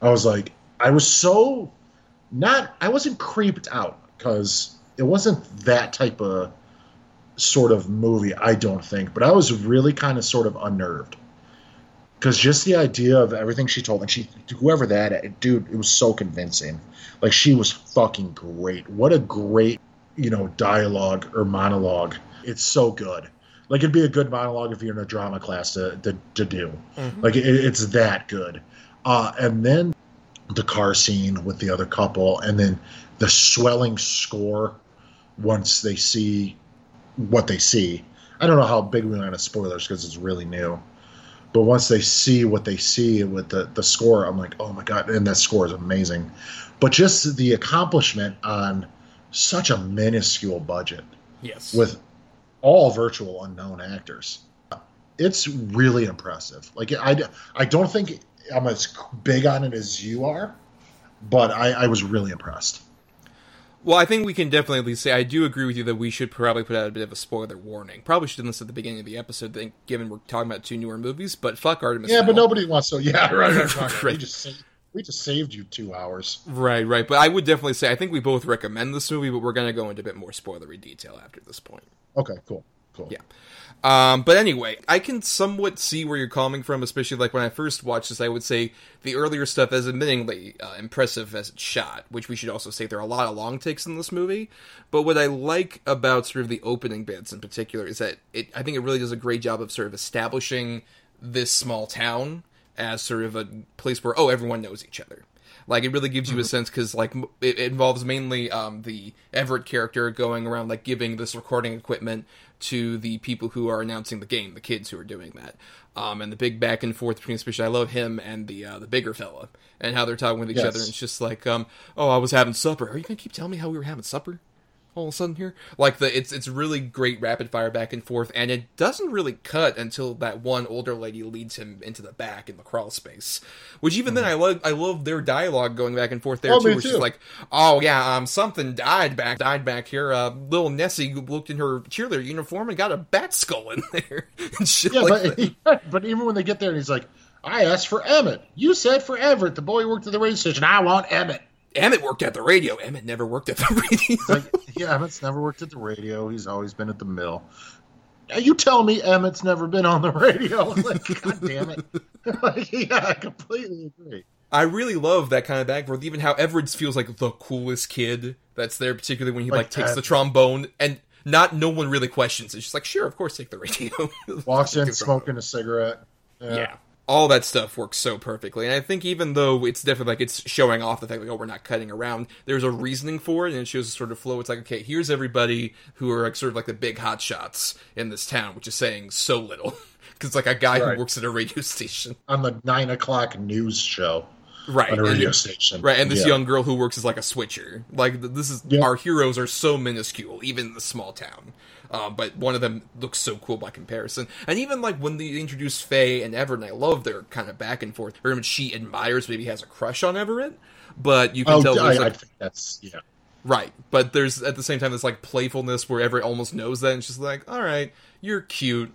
I was like, I was so not, I wasn't creeped out because it wasn't that type of sort of movie, I don't think, but I was really kind of sort of unnerved. Because just the idea of everything she told, and she, whoever that, dude, it was so convincing. Like, she was fucking great. What a great, you know, dialogue or monologue. It's so good. Like, it'd be a good monologue if you're in a drama class to, to, to do. Mhm. Like, it, it's that good. Uh, and then the car scene with the other couple, and then the swelling score once they see what they see. I don't know how big we went on spoilers because it's really new. But once they see what they see with the, the score, I'm like, oh my god! And that score is amazing. But just the accomplishment on such a minuscule budget Yes. with all virtual unknown actors, it's really impressive. Like I, I don't think I'm as big on it as you are, but I, I was really impressed. Well, I think we can definitely at least say I do agree with you that we should probably put out a bit of a spoiler warning. Probably should have this at the beginning of the episode, think, given we're talking about two newer movies. But fuck Artemis. Yeah, but nobody wants to. Yeah, *laughs* right, right, right. Right. We just saved, we just saved you two hours. Right, right. But I would definitely say I think we both recommend this movie, but we're going to go into a bit more spoilery detail after this point. Okay, cool, cool. Yeah. Um, but anyway, I can somewhat see where you're coming from, especially like when I first watched this. I would say the earlier stuff is admittingly uh, impressive as it's shot, which we should also say there are a lot of long takes in this movie. But what I like about sort of the opening bits in particular is that it, I think it really does a great job of sort of establishing this small town as sort of a place where oh everyone knows each other. Like it really gives you a sense because like it, it involves mainly um, the Everett character going around like giving this recording equipment to the people who are announcing the game, the kids who are doing that, um, and the big back and forth between especially I love him and the uh, the bigger fella and how they're talking with each Yes. other. And it's just like um, oh I was having supper. Are you gonna keep telling me how we were having supper? All of a sudden here. Like the it's it's really great rapid fire back and forth, and it doesn't really cut until that one older lady leads him into the back in the crawl space. Which even then I love I love their dialogue going back and forth there Mm-hmm. Oh, too. Which is like, oh yeah, um something died back died back here. Uh, little Nessie looked in her cheerleader uniform and got a bat skull in *laughs* there. Yeah, like but *laughs* but even when they get there, and he's like, "I asked for Emmett. You said for Everett, the boy who worked at the radio station. I want Emmett." Emmett worked at the radio. Emmett never worked at the *laughs* radio. Like, yeah, Emmett's never worked at the radio. He's always been at the mill. Now you tell me Emmett's never been on the radio? *laughs* Like, God damn it! *laughs* like, yeah, I completely agree. I really love that kind of back and forth. Even how Everett feels like the coolest kid that's there, particularly when he like, Like, takes the trombone and not no one really questions. It's just like, sure, of course, take the radio. Walks in Take the trombone. smoking a cigarette. Yeah. All that stuff works so perfectly. And I think even though it's definitely like it's showing off the fact like, oh, we're not cutting around, there's a reasoning for it and it shows a sort of flow. It's like, okay, here's everybody who are like sort of like the big hot shots in this town, which is saying so little. *laughs* Because like a guy Right. who works at a radio *laughs* station. on the nine o'clock news show. Right. On a and- radio station. Right, and this Yeah. young girl who works as like a switcher. Like this is Yeah. our heroes are so minuscule, even in the small town. Um, but one of them looks so cool by comparison. And even like when they introduce Faye and Everett, and I love their kind of back and forth. Very much she admires, maybe has a crush on Everett, but you can Oh, tell I, there's I think that's yeah. Right, but there's at the same time this like playfulness where Everett almost knows that, and just like, all right, you're cute.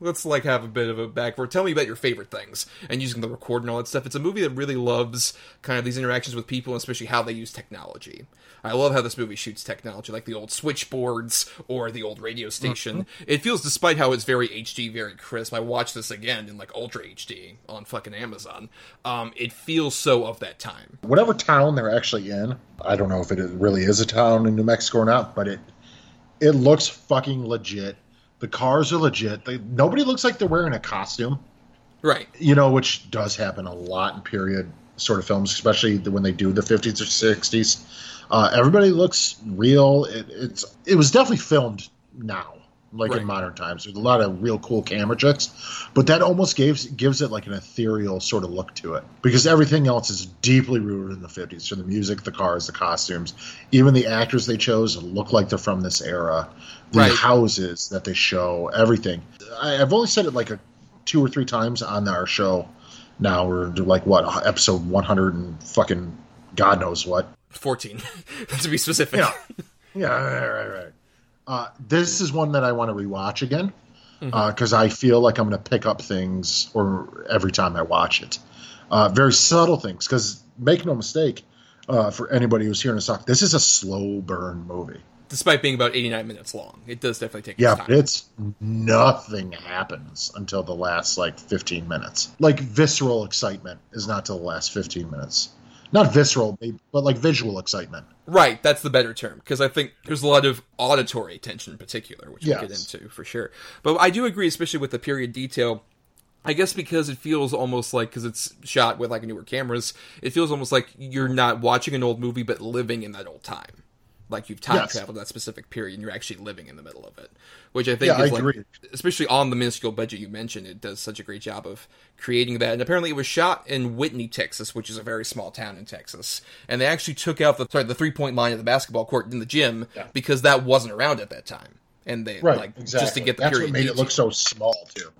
Let's like have a bit of a backboard. Tell me about your favorite things, and using the record and all that stuff. It's a movie that really loves kind of these interactions with people, and especially how they use technology. I love how this movie shoots technology, like the old switchboards or the old radio station. It feels, despite how it's very HD, very crisp. I watched this again in like Ultra HD on fucking Amazon. Um, it feels so of that time. Whatever town they're actually in, I don't know if it really is a town in New Mexico or not, but it it looks fucking legit. The cars are legit. They, nobody looks like they're wearing a costume. Right. You know, which does happen a lot in period sort of films, especially when they do the 50s or 60s. Uh, everybody looks real. It, it's it was definitely filmed now, like Right. in modern times. There's a lot of real cool camera tricks, but that almost gives gives it like an ethereal sort of look to it because everything else is deeply rooted in the 50s. So the music, the cars, the costumes, even the actors they chose look like they're from this era. The Right. houses that they show, everything. I, I've only said it like a two or three times on our show. Now we're like what episode 100 and fucking God knows what. 14, *laughs* to be specific. Yeah. Yeah, right, right, right. Uh, this is one that I want to rewatch again because I feel like I'm going to pick up things or every time I watch it. Uh, very subtle things because make no mistake, uh, for anybody who's hearing us talk, this is a slow burn movie. Despite being about 89 minutes long, it does definitely take Yeah, but time. it's nothing happens until the last like 15 minutes. Like visceral excitement is not till the last 15 minutes. Not visceral, but like visual excitement. Right, that's the better term because I think there's a lot of auditory attention in particular, which we'll get into for sure. But I do agree, especially with the period detail. I guess because it feels almost like because it's shot with like newer cameras, it feels almost like you're not watching an old movie but living in that old time. Like you've time Yes. traveled that specific period and you're actually living in the middle of it, which I think Yeah, is I like, agree. especially on the minuscule budget you mentioned, it does such a great job of creating that. And apparently, it was shot in Whitney, Texas, which is a very small town in Texas. And they actually took out the sorry the three point line of the basketball court in the gym because that wasn't around at that time. And they Right, like exactly. just to get the That's period what made it look so small too.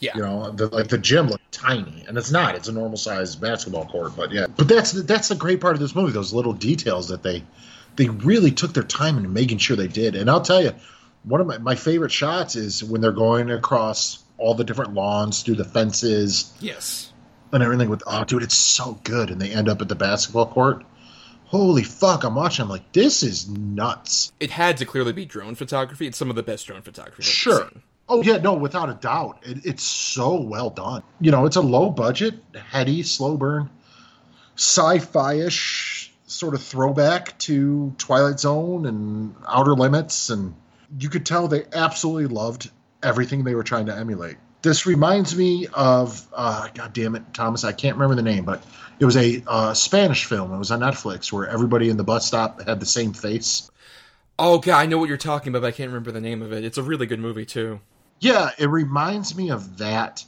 Yeah. You know, the, like the gym looked tiny, and it's not. It's a normal sized basketball court, but yeah. But that's that's the great part of this movie. Those little details that they they really took their time in making sure they did. And I'll tell you, one of my, my favorite shots is when they're going across all the different lawns through the fences Yes. and everything. With oh, dude, it's so good. And they end up at the basketball court. Holy fuck! I'm watching. I'm like, this is nuts. It had to clearly be drone photography. It's some of the best drone photography. Sure. Oh yeah, no, without a doubt. It, it's so well done. You know, it's a low budget, heady, slow burn, sci-fi-ish sort of throwback to Twilight Zone and Outer Limits, and you could tell they absolutely loved everything they were trying to emulate. This reminds me of, uh, God damn it, Thomas, I can't remember the name, but it was a uh, Spanish film. It was on Netflix where everybody in the bus stop had the same face. Oh god, I know what you're talking about. But I can't remember the name of it. It's a really good movie too. Yeah, it reminds me of that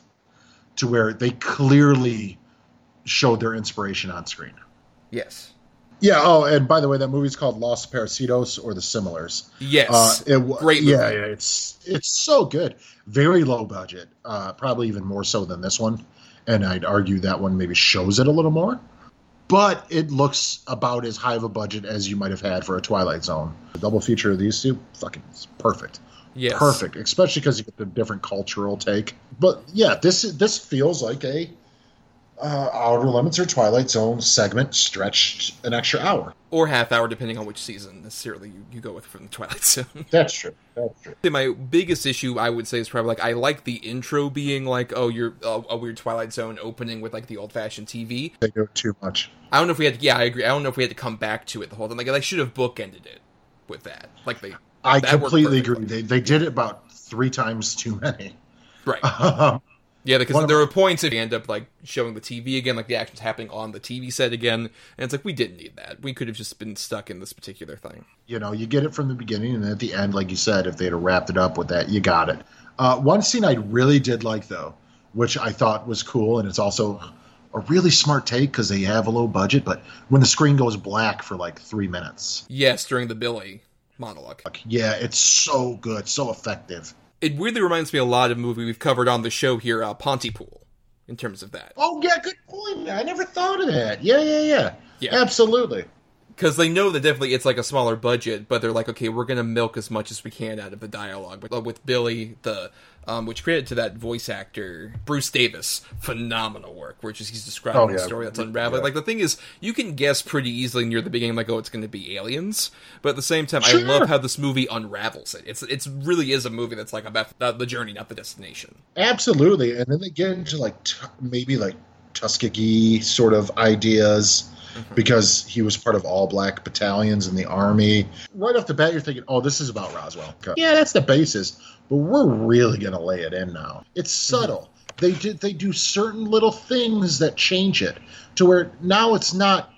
to where they clearly showed their inspiration on screen. Yes. Yeah. Oh, and by the way, that movie's called Los Parecidos or The Similars. Yes. Uh, it, Great movie. Yeah, yeah, it's it's so good. Very low budget. Uh, probably even more so than this one, and I'd argue that one maybe shows it a little more. But it looks about as high of a budget as you might have had for a Twilight Zone. The double feature of these two, fucking perfect. Yes. Perfect, especially because you get the different cultural take. But yeah, this this feels like a uh, Outer Limits or Twilight Zone segment stretched an extra hour. Or half hour, depending on which season necessarily you, you go with from the Twilight Zone. *laughs* That's true. That's true. My biggest issue, I would say, is probably like I like the intro being like, oh, you're a, a weird Twilight Zone opening with like the old fashioned TV. They do too much. I don't know if we had. To, yeah, I agree. I don't know if we had to come back to it the whole time. Like they should have bookended it with that. Like they. I completely agree. They they did it about three times too many. Right. *laughs* Um, Yeah, because there were points if you end up like showing the TV again, like the action's happening on the TV set again, and it's like we didn't need that. We could have just been stuck in this particular thing. you know, you get it from the beginning, and at the end, like you said, if they'd have wrapped it up with that, you got it. Uh, one scene I really did like, though, which I thought was cool, and it's also a really smart take because they have a low budget, but when the screen goes black for like three minutes. Yes, during the Billy monologue. Yeah, it's so good, so effective. It weirdly reminds me a lot of a movie we've covered on the show here, uh, Pontypool, in terms of that. Oh, yeah, good point. I never thought of that. Yeah, yeah, yeah. Yeah. Absolutely. Because they know that definitely it's like a smaller budget, but they're like, okay, we're gonna milk as much as we can out of the dialogue. With, uh, with Billy, the um, which credit to that voice actor Bruce Davis, phenomenal work. Where just he's describing Oh, the story that's unraveling. Yeah. Like the thing is, you can guess pretty easily near the beginning, like, oh, it's going to be aliens. But at the same time, Sure. I love how this movie unravels it. It's it's really is a movie that's like about the, the journey, not the destination. Absolutely, and then they get into like t- maybe like Tuskegee sort of ideas because he was part of all black battalions in the army. Right off the bat, you're thinking, "Oh, this is about Roswell." Yeah, that's the basis, but we're really gonna lay it in now. It's subtle. They did they do certain little things that change it to where now it's not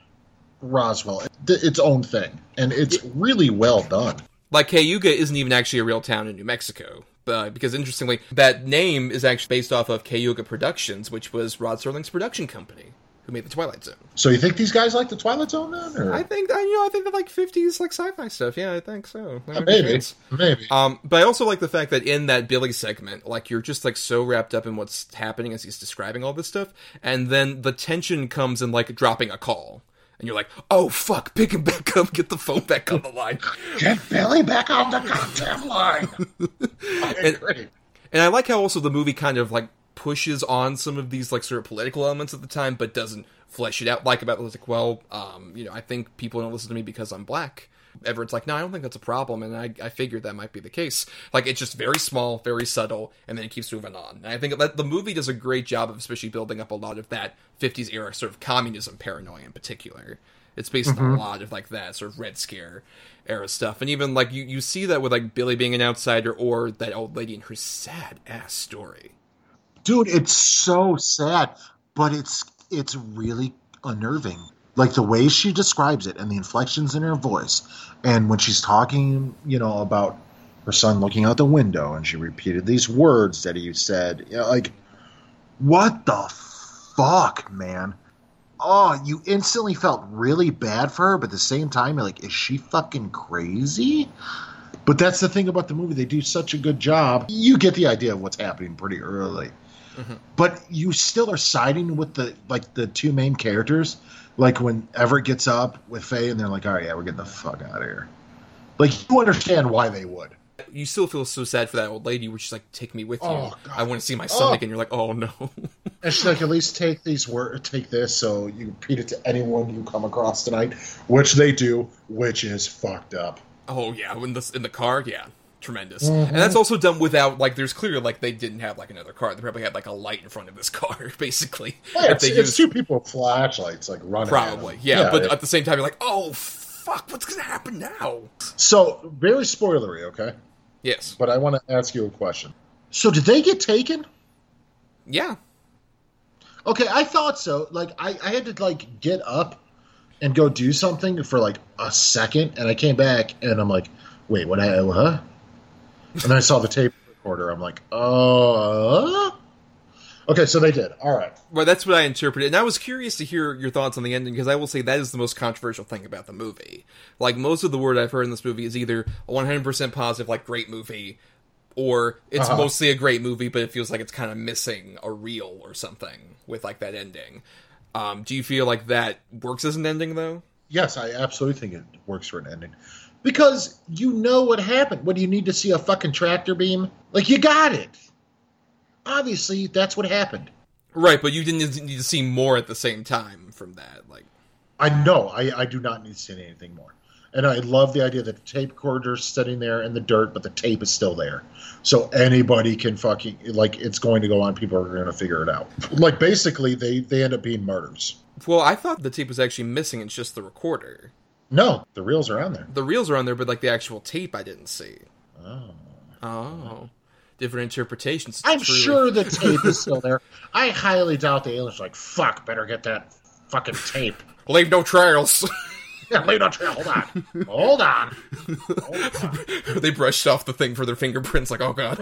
Roswell, it's its own thing, and it's really well done. Like Cayuga isn't even actually a real town in New Mexico. Uh, because interestingly, that name is actually based off of Cayuga Productions, which was Rod Serling's production company, who made the Twilight Zone. So you think these guys like the Twilight Zone then? Or? I think I you know I think they like fifties like sci-fi stuff. Yeah, I think so. Uh, maybe, maybe. Um, but I also like the fact that in that Billy segment, like you're just like so wrapped up in what's happening as he's describing all this stuff, and then the tension comes in like dropping a call, and you're like, oh fuck, pick him back up, get the phone back on the line. Get Billy back on the goddamn line. *laughs* And- And I like how also the movie kind of like pushes on some of these like sort of political elements at the time, but doesn't flesh it out. Like about like, well, um, you know, I think people don't listen to me because I'm black. Everett's like, no, I don't think that's a problem, and I, I figured that might be the case. Like, it's just very small, very subtle, and then it keeps moving on. And I think that the movie does a great job of especially building up a lot of that 50s era sort of communism paranoia in particular. It's based on Mhm. a lot of like that sort of Red Scare era stuff, and even like you, you see that with like Billy being an outsider or that old lady and her sad ass story. Dude, it's so sad, but it's it's really unnerving. Like the way she describes it and the inflections in her voice. And when she's talking, you know, about her son looking out the window and she repeated these words that he said, you know, like what the fuck, man? Oh, you instantly felt really bad for her, but at the same time, you're like, is she fucking crazy? But that's the thing about the movie; they do such a good job. You get the idea of what's happening pretty early, Mm-hmm. but you still are siding with the like the two main characters. Like when Everett gets up with Faye, and they're like, "All right, yeah, we're getting the fuck out of here." Like you understand why they would. You still feel so sad for that old lady, where she's like, "Take me with you. Oh, I want to see my son Oh. again." You're like, "Oh no." *laughs* And she's like, "At least take these word, take this, so you repeat it to anyone you come across tonight," which they do, which is fucked up. Oh yeah, in the in the car, yeah, tremendous. Mhm. And that's also done without like. There's clearly like they didn't have like another car. They probably had like a light in front of this *laughs* car, basically. Yeah, it's, they it's used. two people with flashlights, like running. Probably, them. yeah, But it- at the same time, you're like, "Oh fuck, what's gonna happen now?" so very spoilery, okay? Yes. But I want to ask you a question. So did they get taken? Yeah. Okay, I thought so. Like I, I had to like get up and go do something for like a second, and I came back and I'm like, wait, what? I what? And then I saw the tape recorder. I'm like, oh. Okay, so they did. All right. Well, that's what I interpreted, and I was curious to hear your thoughts on the ending because I will say that is the most controversial thing about the movie. Like most of the word I've heard in this movie is either 100% positive, like great movie, or it's Uh-huh. mostly a great movie, but it feels like it's kind of missing a reel or something with like that ending. Um, do you feel like that works as an ending though? Yes, I absolutely think it works for an ending. Because you know what happened. What do you need to see a fucking tractor beam? Like you got it. Obviously, that's what happened. Right, but you didn't need to see more at the same time from that. Like, I know. I, I do not need to see anything more. And I love the idea that the tape recorder's sitting there in the dirt, but the tape is still there. So anybody can fucking like it's going to go on. People are going to figure it out. Like basically, they they end up being murders. well, I thought the tape was actually missing. It's just the recorder. No, the reels are on there. The reels are on there, but like the actual tape, I didn't see. Oh. Oh. Different interpretations. I'm Truly. sure the *laughs* tape is still there. I highly doubt the aliens are like fuck. Better get that fucking tape. Leave no trails. *laughs* Yeah, leave no trail. Hold on. Hold on. *laughs* they brushed off the thing for their fingerprints, like, oh god.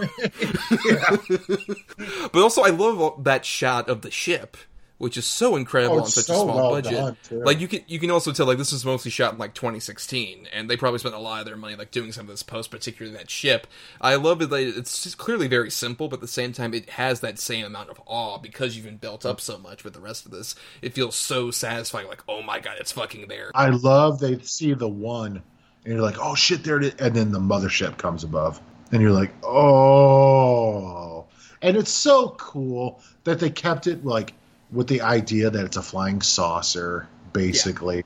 but also, I love that shot of the ship which is so incredible Oh, on such a small well budget. done, like you can you can also tell like this was mostly shot in like 2016, and they probably spent a lot of their money like doing some of this post, particularly that ship. I love it. It's just clearly very simple, but at the same time, it has that same amount of awe because you've been built up so much with the rest of this. It feels so satisfying. Like oh my god, it's fucking there. I love they see the one, and you're like, oh shit, there it is, and then the mothership comes above, and you're like, oh, and it's so cool that they kept it like with the idea that it's a flying saucer, basically.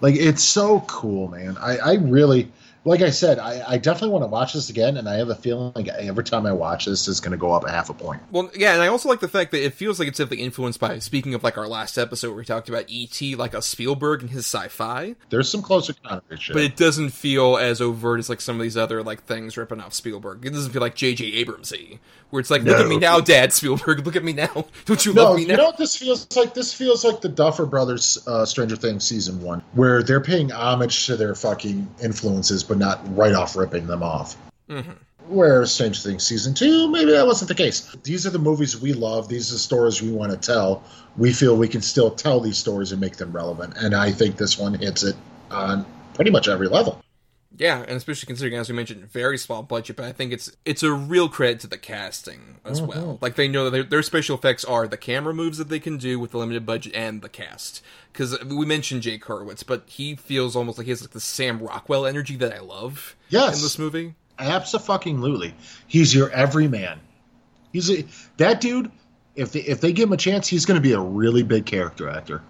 Like it's so cool, man. I, I really, like I said, I, I definitely want to watch this again, and I have a feeling like every time I watch this, it's going to go up a half a point. Well, yeah, and I also like the fact that it feels like it's definitely influenced by. Speaking of like our last episode where we talked about ET, like a Spielberg and his sci-fi, There's some closer contact but it doesn't feel as overt as like some of these other like things ripping off Spielberg. It doesn't feel like J.J. Abramsy, where it's like, look at me now, Dad Spielberg, look at me now. *laughs* Don't you no, love me now? you now? know what this feels like? This feels like the Duffer Brothers uh, Stranger Things season one, where they're paying homage to their fucking influences, but not right off ripping them off. Mm-hmm. Where Strange Things season two, maybe that wasn't the case. These are the movies we love. These are the stories we want to tell. We feel we can still tell these stories and make them relevant. And I think this one hits it on pretty much every level. Yeah, and especially considering, as we mentioned, very small budget, but I think it's it's a real credit to the casting as Mhm. well. Like they know that their, their special effects are the camera moves that they can do with the limited budget and the cast. Because we mentioned Jake Horowitz, but he feels almost like he has like the Sam Rockwell energy that I love. Yes. in this movie. Absolutely. He's your everyman. He's a, that dude. If they, if they give him a chance, he's going to be a really big character actor.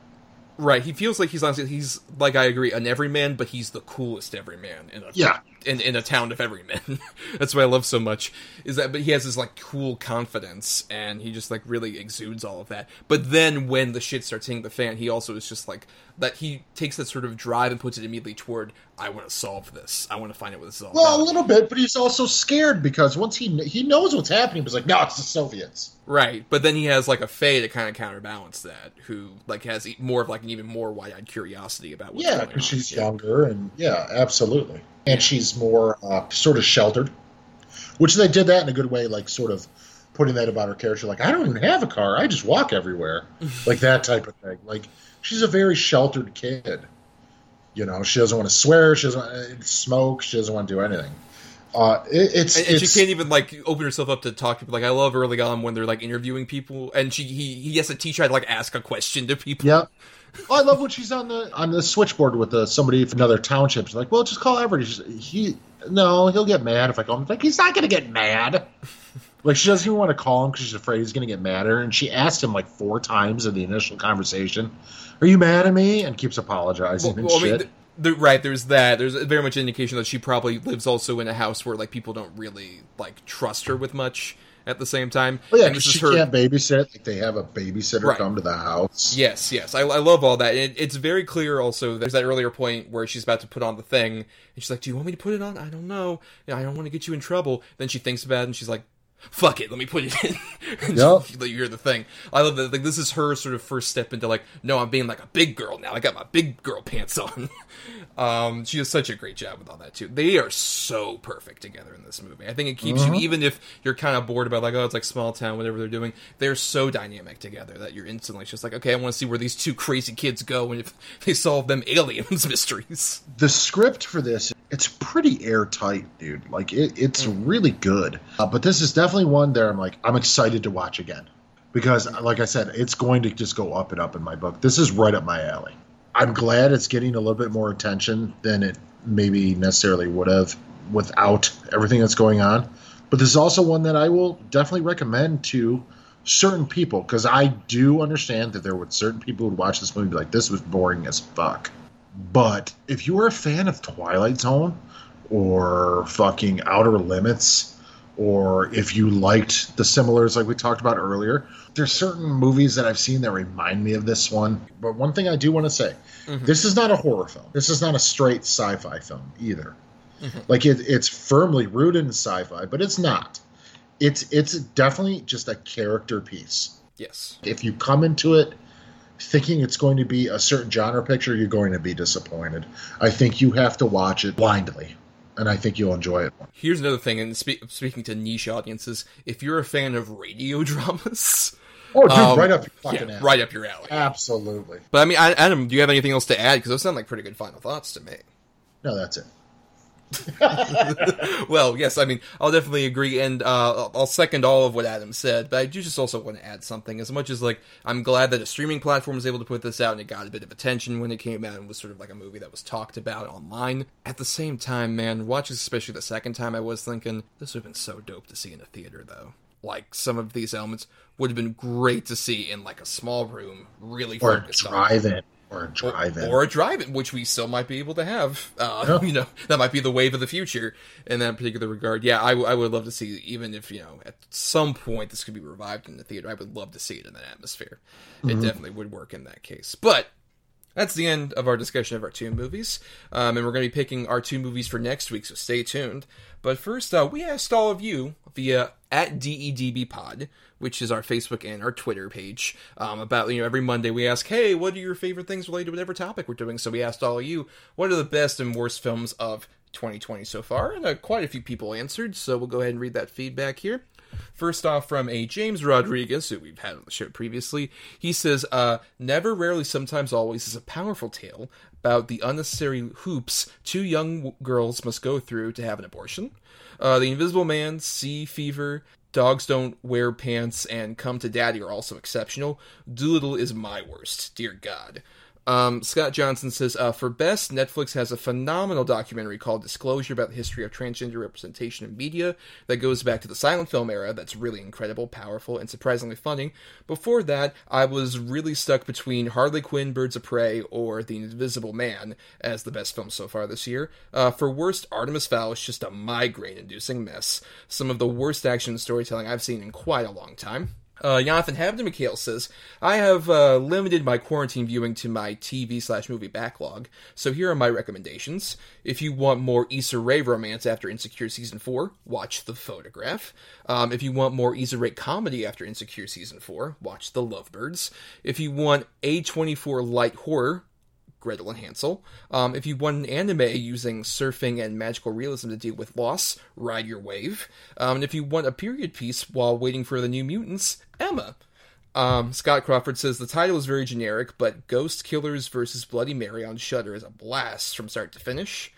Right, he feels like he's honestly he's like I agree an everyman, but he's the coolest everyman in a Yeah. in, in a town of everymen. *laughs* That's what I love so much is that but he has this like cool confidence and he just like really exudes all of that. But then when the shit starts hitting the fan, he also is just like that he takes that sort of drive and puts it immediately toward I want to solve this. I want to find out what this is all Well, a little bit, but he's also scared because once he he knows what's happening, he's like, "No, it's the Soviets." Right, but then he has like a Faye to kind of counterbalance that, who like has more of like an even more wide-eyed curiosity about what's Yeah, because she's younger, and yeah, absolutely, and she's more uh, sort of sheltered, which they did that in a good way, like sort of putting that about her character, like I don't even have a car, I just walk everywhere, *laughs* like that type of thing. Like she's a very sheltered kid. You know, she doesn't want to swear, she doesn't want to smoke, she doesn't want to do anything. Uh, it, it's and, and it's, she can't even like open herself up to talk to people. Like I love early on when they're like interviewing people, and she he he has to teach her to like ask a question to people. Yeah. Oh, I love when she's on the on the switchboard with the, somebody from another township. She's like, "Well, just call Everett." She's, he no, he'll get mad if I call him. Like he's not going to get mad. Like she doesn't even want to call him because she's afraid he's going to get mad at her. And she asked him like four times in the initial conversation, "Are you mad at me?" And keeps apologizing Well, well, I mean, th- th- right? There's that. There's very much indication that she probably lives also in a house where like people don't really like trust her with much. At the same time, oh yeah, And 'cause this she her- can't babysit. Like they have a babysitter Right. come to the house. Yes, yes, I, I love all that. It, it's very clear. Also, there's that earlier point where she's about to put on the thing, and she's like, "Do you want me to put it on? I don't know. I don't want to get you in trouble." Then she thinks about it, and she's like, "Fuck it, let me put it in." *laughs* Yep. you hear the thing. I love that. Like this is her sort of first step into like, no, I'm being like a big girl now. I got my big girl pants on. *laughs* um, she does such a great job with all that too. They are so perfect together in this movie. I think it keeps you, even if you're kind of bored about like, oh, it's like small town, whatever they're doing. They're so dynamic together that you're instantly just like, okay, I want to see where these two crazy kids go and if they solve them aliens *laughs* mysteries. the script for this it's pretty airtight dude like it, it's really good uh, but this is definitely one there. i'm like i'm excited to watch again. Because like i said it's going to just go up and up in my book. This is right up my alley. I'm glad it's getting a little bit more attention than it maybe necessarily would have without everything that's going on. But this is also one that i will definitely recommend to certain people because i do understand that there would certain people who would watch this movie and be like this was boring as fuck. But if you are a fan of Twilight Zone or fucking Outer Limits, or if you liked the similars like we talked about earlier, there's certain movies that I've seen that remind me of this one. But one thing I do want to say mm-hmm. this is not a horror film, this is not a straight sci fi film either. Mm-hmm. Like it, it's firmly rooted in sci-fi, but it's not. It's it's definitely just a character piece. Yes. If you come into it thinking it's going to be a certain genre picture, you're going to be disappointed. I think you have to watch it blindly, and I think you'll enjoy it. Here's another thing, and spe- speaking to niche audiences, if you're a fan of radio *laughs* dramas, Oh, dude, Um, right up your fucking yeah, alley. right up your alley. Absolutely. But I mean, I- Adam, do you have anything else to add? Because those sound like pretty good final thoughts to me. No, that's it. *laughs* well, yes, I mean, I'll definitely agree, and uh, I'll- second all of what Adam said. But I do just also want to add something. As much as like I'm glad that a streaming platform was able to put this out and it got a bit of attention when it came out and was sort of like a movie that was talked about online. At the same time, man, watching especially the second time, I was thinking this would have been so dope to see in a theater, though. Like some of these elements would have been great to see in like a small room, really Or focused on drive-in. Or drive-in. or a drive-in, which we still might be able to have. *laughs* Uh, You know, that might be the wave of the future in that particular regard. Yeah, I, w- I would love to see, even if you know, at some point this could be revived in the theater. I would love to see it in that atmosphere. It Mhm. definitely would work in that case. But that's the end of our discussion of our two movies, um, and we're going to be picking our two movies for next week. So stay tuned. But first, uh, we asked all of you via at DEDBpod, which is our Facebook and our Twitter page, um, about you know every Monday we ask, hey, what are your favorite things related to whatever topic we're doing? So we asked all of you, what are the best and worst films of 2020 so far? And uh, quite a few people answered. So we'll go ahead and read that feedback here. First off, from a James Rodriguez, who we've had on the show previously, he says, uh, Never, rarely, sometimes, always is a powerful tale about the unnecessary hoops two young w- girls must go through to have an abortion. Uh, the Invisible Man, Sea Fever, Dogs Don't Wear Pants, and Come to Daddy are also exceptional. Dolittle is my worst, dear God. Um, Scott Johnson says, uh, for best, Netflix has a phenomenal documentary called Disclosure about the history of transgender representation in media that goes back to the silent film era. That's really incredible, powerful, and surprisingly funny. Before that, I was really stuck between Harley Quinn, Birds of Prey, or The Invisible Man as the best film so far this year. Uh, for worst, Artemis Fowl is just a migraine-inducing mess. Some of the worst action storytelling I've seen in quite a long time. Uh, Jonathan Habden McHale says, I have uh, limited my quarantine viewing to my TV slash movie backlog, so here are my recommendations. If you want more Issa Rae romance after Insecure Season 4, watch The Photograph. Um, if you want more Issa Rae comedy after Insecure Season 4, watch The Lovebirds. If you want A24 light horror, Gretel and Hansel. Um, if you want an anime using surfing and magical realism to deal with loss, ride your wave. Um, and if you want a period piece while waiting for the New Mutants, Emma. Um, Scott Crawford says the title is very generic, but Ghost Killers versus Bloody Mary on Shudder is a blast from start to finish.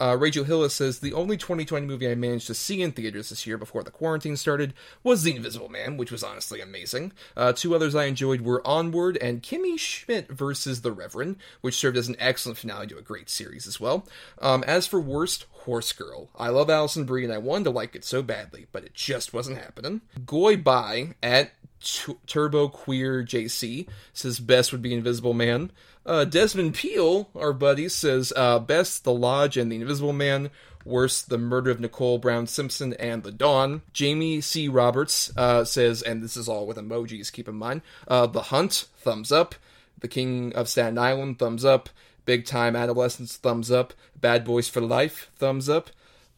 Uh, Rachel Hillis says the only 2020 movie I managed to see in theaters this year before the quarantine started was The Invisible Man, which was honestly amazing. Uh, two others I enjoyed were Onward and Kimmy Schmidt versus The Reverend, which served as an excellent finale to a great series as well. Um, as for worst, Horse Girl. I love Alison Brie and I wanted to like it so badly, but it just wasn't happening. Goy Bai at T- Turbo Queer JC says best would be Invisible Man. Uh, Desmond Peel, our buddy, says uh, best The Lodge and The Invisible Man. Worst, The Murder of Nicole Brown Simpson and The Dawn. Jamie C. Roberts uh, says, and this is all with emojis, keep in mind. Uh, the Hunt, thumbs up. The King of Staten Island, thumbs up. Big Time Adolescence, thumbs up. Bad Boys for Life, thumbs up.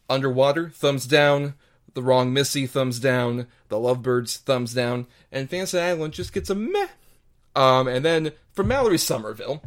Underwater, thumbs down. The Wrong Missy, thumbs down. The Lovebirds, thumbs down. And Fantasy Island just gets a meh. Um, and then from Mallory Somerville,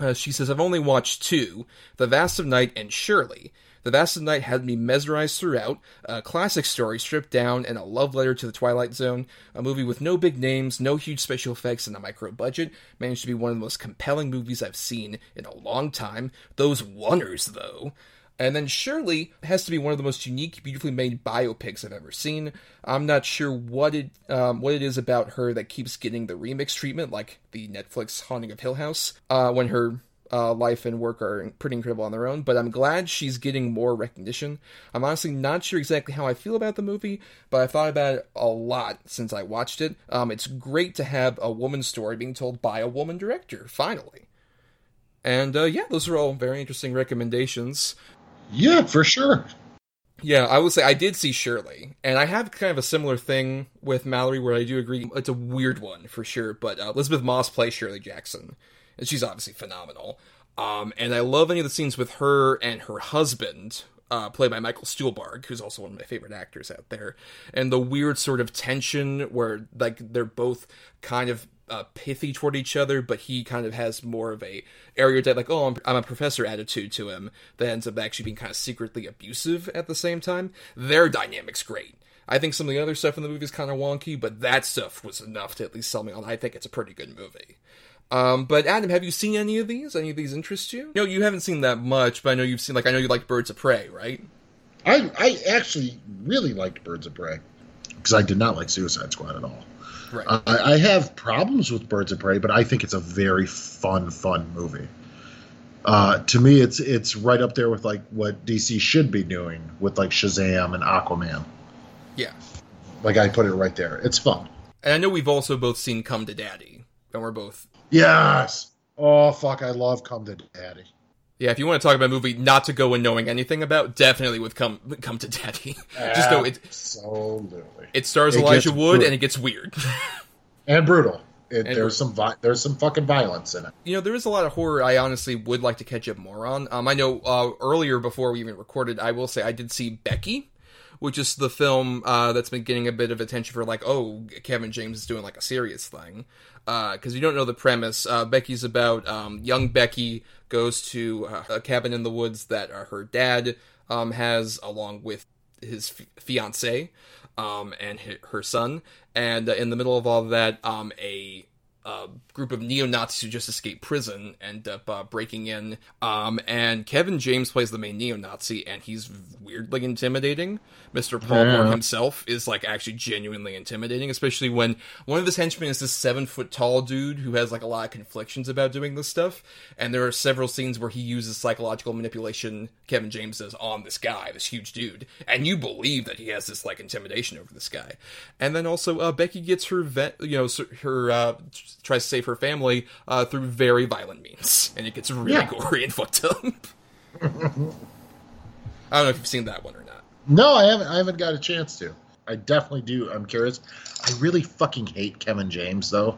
uh, she says, I've only watched two The Vast of Night and Shirley. The Vast of Night had me mesmerized throughout, a classic story stripped down, and a love letter to the Twilight Zone. A movie with no big names, no huge special effects, and a micro budget. Managed to be one of the most compelling movies I've seen in a long time. Those oneers, though. And then Shirley has to be one of the most unique, beautifully made biopics I've ever seen. I'm not sure what it um, what it is about her that keeps getting the remix treatment, like the Netflix Haunting of Hill House, uh, when her uh, life and work are pretty incredible on their own. But I'm glad she's getting more recognition. I'm honestly not sure exactly how I feel about the movie, but I've thought about it a lot since I watched it. Um, it's great to have a woman's story being told by a woman director, finally. And uh, yeah, those are all very interesting recommendations. Yeah, for sure. Yeah, I would say I did see Shirley, and I have kind of a similar thing with Mallory where I do agree it's a weird one for sure. But uh, Elisabeth Moss plays Shirley Jackson, and she's obviously phenomenal. Um, and I love any of the scenes with her and her husband, uh, played by Michael Stuhlbarg, who's also one of my favorite actors out there, and the weird sort of tension where like they're both kind of uh, pithy toward each other, but he kind of has more of a erudite, like, oh, I'm, I'm a professor attitude to him, that ends up actually being kind of secretly abusive at the same time. Their dynamic's great. I think some of the other stuff in the movie is kind of wonky, but that stuff was enough to at least sell me on. I think it's a pretty good movie. Um, but Adam, have you seen any of these? Any of these interest you? No, you haven't seen that much, but I know you've seen like I know you like Birds of Prey, right? I I actually really liked Birds of Prey because I did not like Suicide Squad at all. Right. I, I have problems with Birds of Prey, but I think it's a very fun, fun movie. Uh, to me, it's it's right up there with like what DC should be doing with like Shazam and Aquaman. Yeah. Like I put it right there. It's fun. And I know we've also both seen Come to Daddy, and we're both Yes. Oh fuck, I love Come to Daddy. Yeah, if you want to talk about a movie not to go in knowing anything about, definitely with Come Come to Daddy. *laughs* Just know it. Absolutely. It stars It Elijah Wood, brutal. and it gets weird. *laughs* and brutal. It, And there's some vi- there's some fucking violence in it. you know, there is a lot of horror I honestly would like to catch up more on. Um, I know uh, earlier before we even recorded, I will say I did see Becky, which is the film uh, that's been getting a bit of attention for like, oh, Kevin James is doing like a serious thing. Because you don't know the premise, uh, Becky's about um, young Becky goes to uh, a cabin in the woods that uh, her dad um, has, along with his f- fiance um, and hi- her son. And uh, in the middle of all of that, um, a uh, group of neo Nazis who just escaped prison end up uh, breaking in. Um, and Kevin James plays the main neo Nazi, and he's weirdly intimidating. Mr. Paul Yeah. Moore himself is like actually genuinely intimidating, especially when one of his henchmen is this seven foot tall dude who has like a lot of conflictions about doing this stuff. And there are several scenes where he uses psychological manipulation, Kevin James does, on this guy, this huge dude. And you believe that he has this like intimidation over this guy. And then also, uh, Becky gets her, vet, you know, her, uh, tries to save her family uh, through very violent means. And it gets really Yeah. gory and fucked up. *laughs* I don't know if you've seen that one or not. No, I haven't. I haven't got a chance to. I definitely do. I'm curious. I really fucking hate Kevin James though,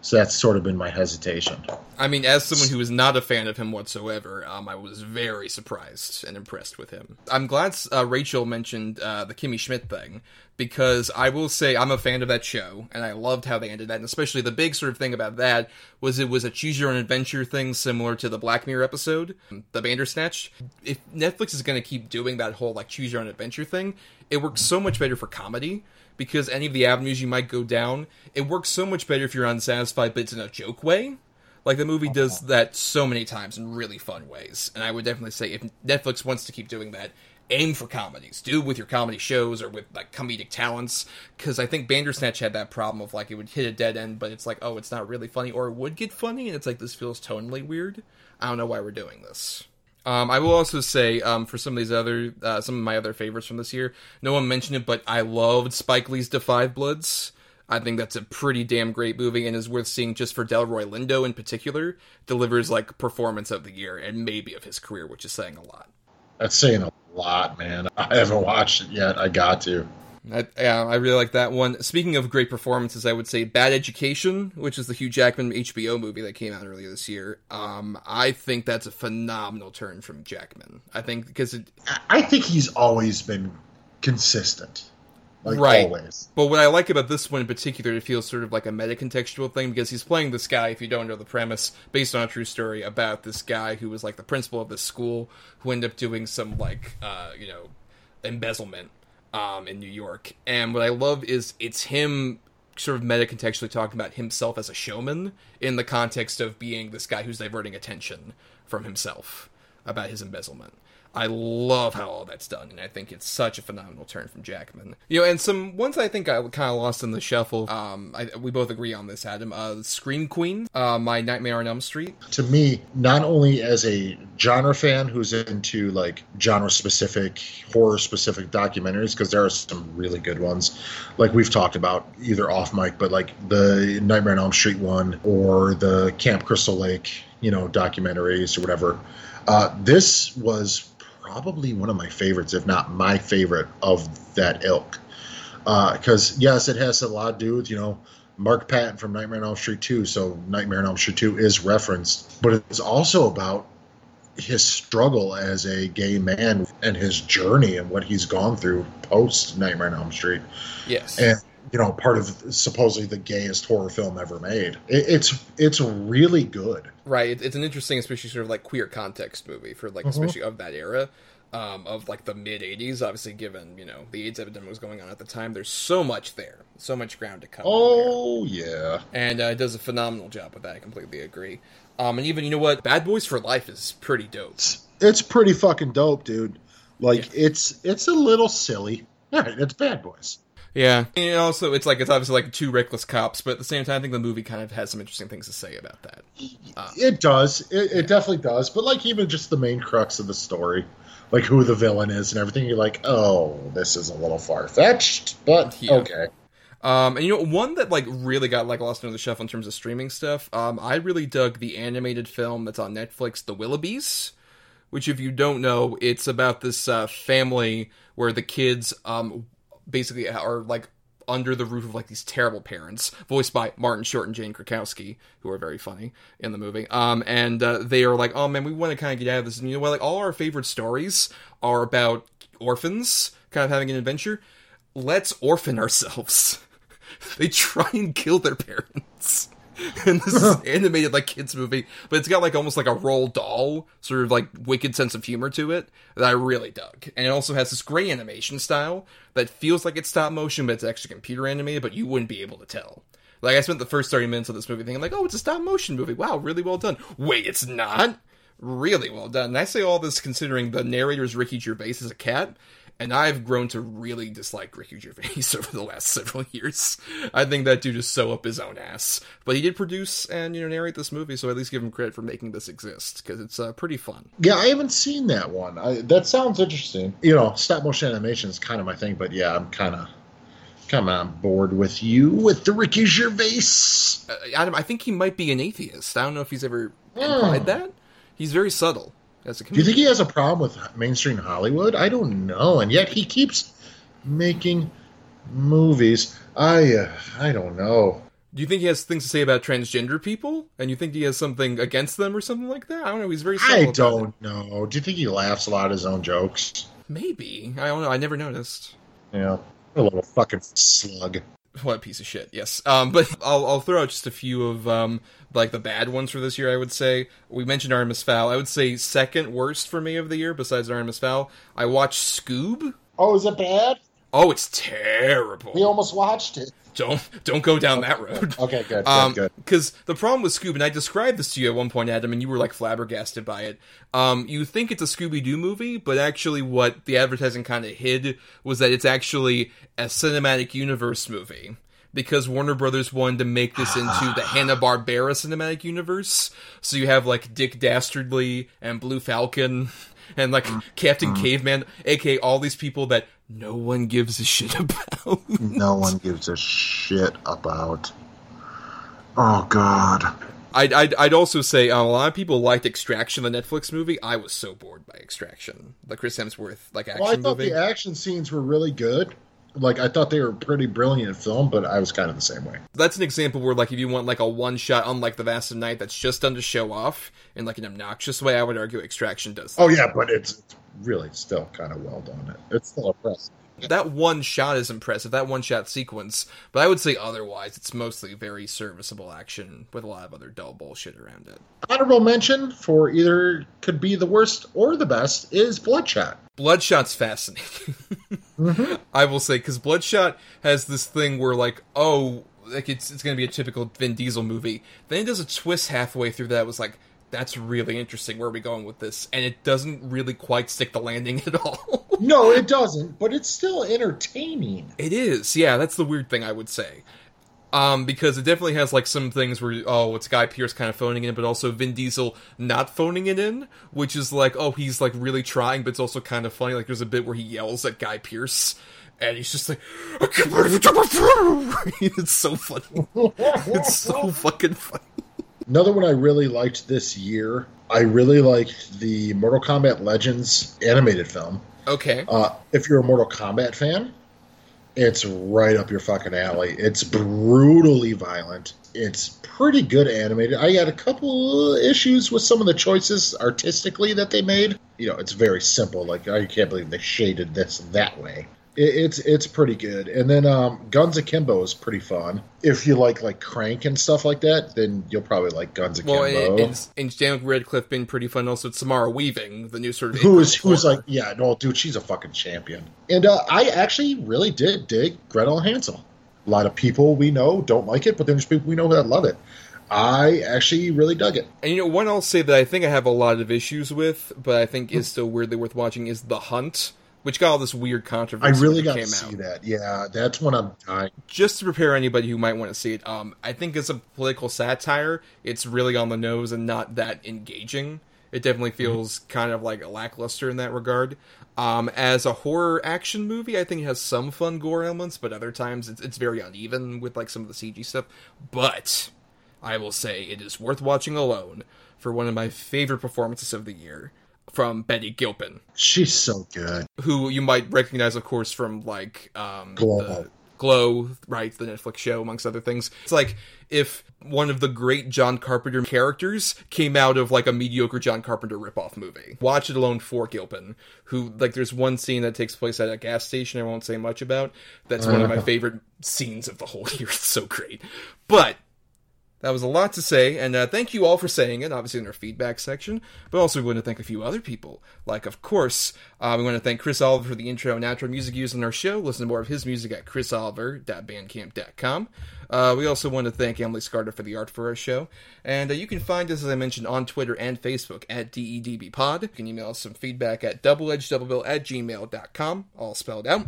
so that's sort of been my hesitation. I mean, as someone who is not a fan of him whatsoever, um, I was very surprised and impressed with him. I'm glad uh, Rachel mentioned uh, the Kimmy Schmidt thing because I will say I'm a fan of that show and I loved how they ended that. And especially the big sort of thing about that was it was a choose your own adventure thing similar to the Black Mirror episode, the Bandersnatch. If Netflix is going to keep doing that whole like choose your own adventure thing, it works so much better for comedy because any of the avenues you might go down, it works so much better if you're unsatisfied, but it's in a joke way. Like the movie does uh-huh. that so many times in really fun ways, and I would definitely say if Netflix wants to keep doing that, aim for comedies. Do it with your comedy shows or with like comedic talents, because I think Bandersnatch had that problem of like it would hit a dead end, but it's like oh, it's not really funny, or it would get funny, and it's like this feels tonally weird. I don't know why we're doing this. Um, I will also say um, for some of these other, uh, some of my other favorites from this year, no one mentioned it, but I loved Spike Lee's Five Bloods*. I think that's a pretty damn great movie and is worth seeing just for Delroy Lindo in particular. Delivers like performance of the year and maybe of his career, which is saying a lot. That's saying a lot, man. I haven't watched it yet. I got to. I, yeah, I really like that one. Speaking of great performances, I would say Bad Education, which is the Hugh Jackman HBO movie that came out earlier this year. Um, I think that's a phenomenal turn from Jackman. I think because it, I think he's always been consistent. Like right. always. But what I like about this one in particular, it feels sort of like a meta contextual thing because he's playing this guy, if you don't know the premise, based on a true story about this guy who was like the principal of this school who ended up doing some like uh, you know, embezzlement um in New York. And what I love is it's him sort of meta contextually talking about himself as a showman in the context of being this guy who's diverting attention from himself about his embezzlement. I love how all that's done, and I think it's such a phenomenal turn from Jackman. You know, and some ones I think I kind of lost in the shuffle. Um, I, we both agree on this, Adam. Uh, Scream Queen, uh, My Nightmare on Elm Street. To me, not only as a genre fan who's into like genre specific, horror specific documentaries, because there are some really good ones, like we've talked about either off mic, but like the Nightmare on Elm Street one or the Camp Crystal Lake, you know, documentaries or whatever. Uh, this was probably one of my favorites, if not my favorite of that ilk. Uh, because yes, it has a lot to do with you know Mark Patton from Nightmare on Elm Street 2, so Nightmare on Elm Street 2 is referenced, but it's also about his struggle as a gay man and his journey and what he's gone through post Nightmare on Elm Street. Yes. And you know, part of supposedly the gayest horror film ever made. It, it's it's really good. Right. It, it's an interesting, especially sort of like queer context movie for like, Mhm. especially of that era. um, of like the mid '80s. Obviously, given you know the AIDS epidemic was going on at the time, there's so much there, so much ground to cover. Oh yeah, and uh, it does a phenomenal job with that. I completely agree. Um, and even you know what, Bad Boys for Life is pretty dope. It's pretty fucking dope, dude. Like it's it's a little silly. All right, it's Bad Boys. Yeah, and also it's like it's obviously like two reckless cops, but at the same time, I think the movie kind of has some interesting things to say about that. Uh, It does. It, it definitely does. But like even just the main crux of the story, like who the villain is and everything, you're like, oh, this is a little far fetched, but Yeah. okay. Um, and you know, one that like really got like lost into the shuffle in terms of streaming stuff. Um, I really dug the animated film that's on Netflix, The Willoughbys, which, if you don't know, it's about this uh, family where the kids um basically are like under the roof of like these terrible parents, voiced by Martin Short and Jane Krakowski, who are very funny in the movie. Um, and uh, they are like, oh man, we want to kind of get out of this. And you know what? Like all our favorite stories are about orphans kind of having an adventure. Let's orphan ourselves. *laughs* they try and kill their parents. *laughs* And this is animated like kids movie, but it's got like almost like a Roald Dahl sort of like wicked sense of humor to it that I really dug. And it also has this great animation style that feels like it's stop motion, but it's actually computer animated, but you wouldn't be able to tell. Like I spent the first thirty minutes of this movie thinking like, oh, it's a stop motion movie. Wow, really well done. Wait, it's not. Really well done. And I say all this considering the narrator's Ricky Gervais is a cat, and I've grown to really dislike Ricky Gervais *laughs* over the last several years. I think that dude is so up his own ass. But he did produce and you know narrate this movie, so at least give him credit for making this exist because it's uh, pretty fun. Yeah, I haven't seen that one. I, that sounds interesting. You know, stop motion animation is kind of my thing, but yeah, I'm kind of kind of on board with you with the Ricky Gervais. Uh, Adam, I think he might be an atheist. I don't know if he's ever Hmm. implied that. He's very subtle as a Do you think he has a problem with mainstream Hollywood? I don't know, and yet he keeps making movies. I uh, I don't know. Do you think he has things to say about transgender people? And you think he has something against them or something like that? I don't know. He's very I don't know. Do you think he laughs a lot at his own jokes? Maybe. I don't know. I never noticed. Yeah, a little fucking slug. What a piece of shit. Yes. Um, but I'll, I'll throw out just a few of um, like the bad ones for this year. I would say we mentioned Artemis Fowl. I would say second worst for me of the year besides Artemis Fowl. I watched Scoob. Oh, is it bad? Oh, it's terrible. We almost watched it. Don't don't go down that road. *laughs* Okay, good, good, Um, good. Because the problem with Scoob, and I described this to you at one point, Adam, and you were like flabbergasted by it. Um, you think it's a Scooby Doo movie, but actually, what the advertising kind of hid was that it's actually a cinematic universe movie. Because Warner Brothers wanted to make this into the *sighs* Hanna Barbera cinematic universe, so you have like Dick Dastardly and Blue Falcon *laughs* and like Captain Caveman, aka all these people that no one gives a shit *laughs* about. No one gives a shit about. Oh God. I'd, I'd, I'd also say um, a lot of people liked Extraction, the Netflix movie. I was so bored by Extraction, the Chris Hemsworth like action Well, I thought movie. the action scenes were really good. Like I thought they were pretty brilliant in film, but I was kind of the same way. That's an example where, like, if you want like a one shot, unlike the Vast of Night, that's just done to show off in like an obnoxious way, I would argue Extraction does. Oh yeah, but it's, it's really still kind of well done. It. It's still impressive. That one shot is impressive, that one shot sequence, but I would say otherwise, it's mostly very serviceable action with a lot of other dull bullshit around it. Honorable mention for either could be the worst or the best is Bloodshot. Bloodshot's fascinating. *laughs* Mm-hmm. I will say because Bloodshot has this thing where like, oh, like it's it's gonna be a typical Vin Diesel movie. Then it does a twist halfway through that was like, that's really interesting. Where are we going with this? And it doesn't really quite stick the landing *laughs* at all. No, it doesn't, but it's still entertaining. it is, yeah. That's the weird thing I would say. Um, because it definitely has like some things where oh, it's Guy Pearce kind of phoning it in, but also Vin Diesel not phoning it in, which is like oh, he's like really trying, but it's also kind of funny. Like there's a bit where he yells at Guy Pearce, and he's just like, I can't believe you took my phone!" *laughs* it's so funny. it's so fucking funny. Another one I really liked this year. I really liked the Mortal Kombat Legends animated film. Okay, Uh, if you're a Mortal Kombat fan, it's right up your fucking alley. It's brutally violent. It's pretty good animated. I had a couple issues with some of the choices artistically that they made. You know, it's very simple. Like, I can't believe they shaded this that way. It, it's it's pretty good. And then um, Guns Akimbo is pretty fun. If you like like Crank and stuff like that, then you'll probably like Guns Akimbo. Well, and, and, and Daniel Radcliffe been pretty fun. Also, Samara Weaving, the new sort of who is who's like yeah no dude she's a fucking champion. And uh, I actually really did dig Gretel Hansel. A lot of people we know don't like it, but there's people we know that love it. I actually really dug it. And you know, one I'll say that I think I have a lot of issues with, but I think is still weirdly worth watching is The Hunt, which got all this weird controversy. I really got to see out. that. Yeah, that's when I'm dying. Just to prepare anybody who might want to see it, um, I think it's a political satire, it's really on the nose and not that engaging. It definitely feels kind of like lackluster in that regard. Um, as a horror action movie, I think it has some fun gore elements, but other times it's, it's very uneven with like some of the CG stuff. But I will say it is worth watching alone for one of my favorite performances of the year from Betty Gilpin, She's so good. who you might recognize, of course, from like um, Glow. the Glow, right? The Netflix show, amongst other things. It's like if one of the great John Carpenter characters came out of like a mediocre John Carpenter ripoff movie. Watch it alone for Gilpin, who like there's one scene that takes place at a gas station I won't say much about. That's one of my Uh. favorite scenes of the whole *laughs* year. It's so great. But that was a lot to say, and uh, thank you all for saying it, obviously in our feedback section, but also we want to thank a few other people. Like, of course, uh, we want to thank Chris Oliver for the intro and outro music used in our show. Listen to more of his music at chrisoliver.bandcamp.com. Uh, we also want to thank Emily Scarter for the art for our show. And uh, you can find us, as I mentioned, on Twitter and Facebook at DEDBpod. You can email us some feedback at doubleedgeddoublebill at gmail.com, all spelled out.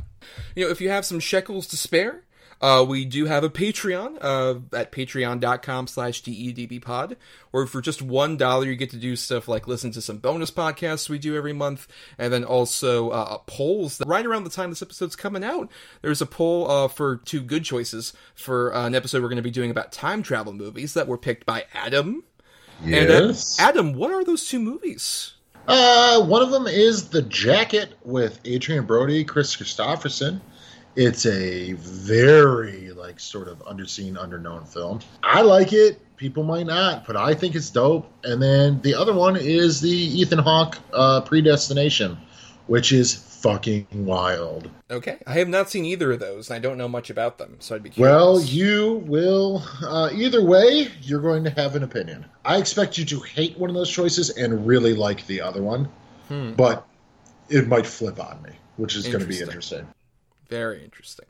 You know, if you have some shekels to spare, uh, we do have a Patreon uh, at patreon.com slash dedbpod, where for just one dollar you get to do stuff like listen to some bonus podcasts we do every month, and then also uh, polls. Right around the time this episode's coming out, there's a poll uh, for two good choices for uh, an episode we're going to be doing about time travel movies that were picked by Adam. And, uh, Yes. Adam, what are those two movies? Uh, one of them is The Jacket with Adrien Brody, Kris Kristofferson. It's a very like sort of underseen, underknown film. I like it. People might not, but I think it's dope. And then the other one is the Ethan Hawke uh, Predestination, which is fucking wild. Okay, I have not seen either of those, and I don't know much about them, so I'd be curious. Well, you will. Uh, either way, you're going to have an opinion. I expect you to hate one of those choices and really like the other one, Hmm. but it might flip on me, which is going to be Interesting. Very interesting.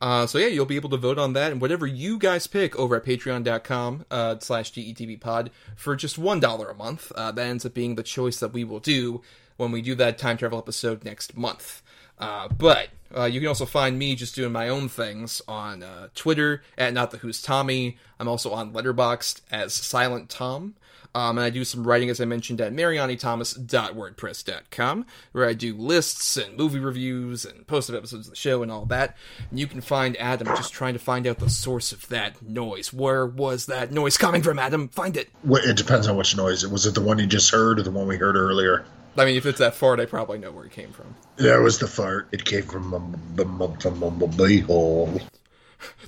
Uh, so yeah, you'll be able to vote on that and whatever you guys pick over at patreon.com uh, slash pod for just one dollar a month. Uh, that ends up being the choice that we will do when we do that time travel episode next month. Uh, but uh, you can also find me just doing my own things on uh, Twitter at Not the Who's Tommy. I'm also on Letterboxd as Silent Tom. Um, and I do some writing, as I mentioned, at marianithomas.wordpress.com, where I do lists and movie reviews and post of episodes of the show and all that. And you can find Adam just trying to find out the source of that noise. Where was that noise coming from, Adam? Find it. Well, It depends on which noise. Was it the one you just heard or the one we heard earlier? I mean, if it's that fart, I probably know where it came from. That was the fart. It came from the m- from m- m- beehole.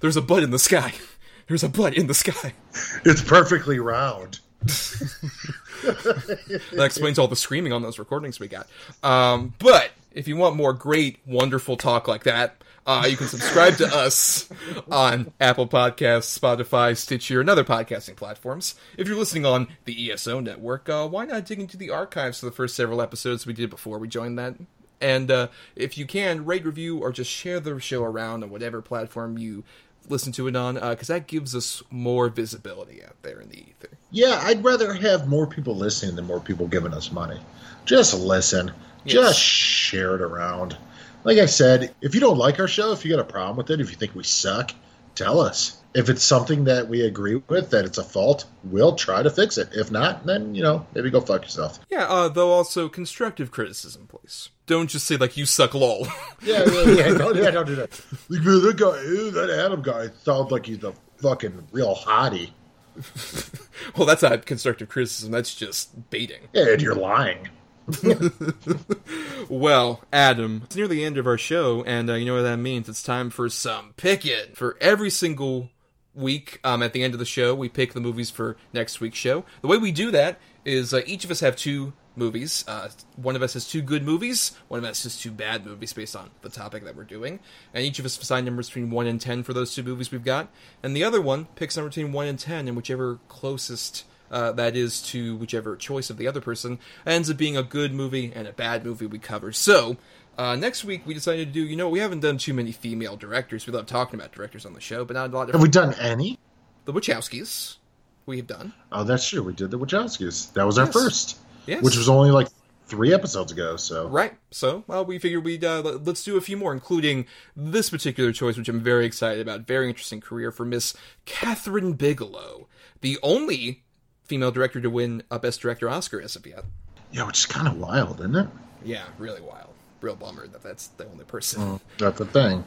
There's a butt in the sky. There's a butt in the sky. It's perfectly round. That explains all the screaming on those recordings we got. Um, but if you want more great, wonderful talk like that, uh, you can subscribe to us on Apple Podcasts, Spotify, Stitcher, and other podcasting platforms. If you're listening on the ESO network, uh, why not dig into the archives for the first several episodes we did before we joined that? And uh, if you can, rate, review, or just share the show around on whatever platform you listen to it on, uh, because that gives us more visibility out there in the ether. Yeah, I'd rather have more people listening than more people giving us money. Just listen. Just share it around. Like I said, if you don't like our show, if you got a problem with it, if you think we suck, tell us. If it's something that we agree with, that it's a fault, we'll try to fix it. If not, then, you know, maybe go fuck yourself. Yeah, uh, though also constructive criticism, please. Don't just say like you suck, lol. *laughs* Yeah, yeah, yeah. Don't, yeah, don't do that. Like, that guy, that Adam guy sounds like he's a fucking real hottie. *laughs* well, that's not constructive criticism. That's just baiting. Yeah, and you're lying. *laughs* well, Adam, it's near the end of our show, and uh, you know what that means. It's time for some picking. For every single week, um, at the end of the show, we pick the movies for next week's show. The way we do that is uh, each of us have two movies. Uh, one of us has two good movies, one of us has two bad movies based on the topic that we're doing. And each of us assign numbers between 1 and 10 for those two movies we've got. And the other one picks number between 1 and 10, and whichever closest uh, that is to whichever choice of the other person ends up being a good movie and a bad movie we cover. So, uh, next week we decided to do, you know, we haven't done too many female directors. We love talking about directors on the show, but not a lot of. Have we done any? The Wachowskis. We have done. Oh, that's true. We did the Wachowskis. That was our first. Yes. Which was only like three episodes ago. So Right. So, well, we figured we'd uh, let- let's do a few more, including this particular choice, which I'm very excited about. Very interesting career for Miss Kathryn Bigelow, the only female director to win a Best Director Oscar as of yet. yeah, which is kind of wild, isn't it? Yeah, really wild. Real bummer that that's the only person. Mm, that's the thing.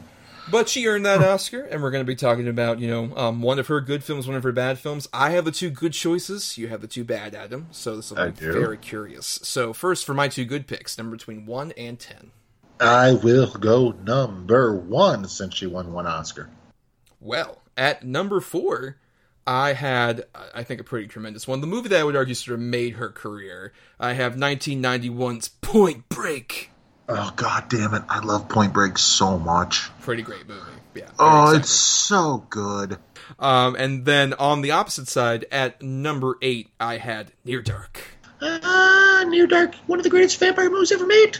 But she earned that Oscar, and we're going to be talking about, you know, um, one of her good films, one of her bad films. I have the two good choices. You have the two bad, Adam. So this will be do. very curious. So first, for my two good picks, number between one and ten. I will go number one since she won one Oscar. Well, at number four, I had, I think, a pretty tremendous one. The movie that I would argue sort of made her career. I have 1991's Point Break. Oh god damn it! I love Point Break so much. Pretty great movie. Yeah. Oh, it's so good. Um, and then on the opposite side, at number eight, I had Near Dark. Ah, Near Dark, one of the greatest vampire movies ever made.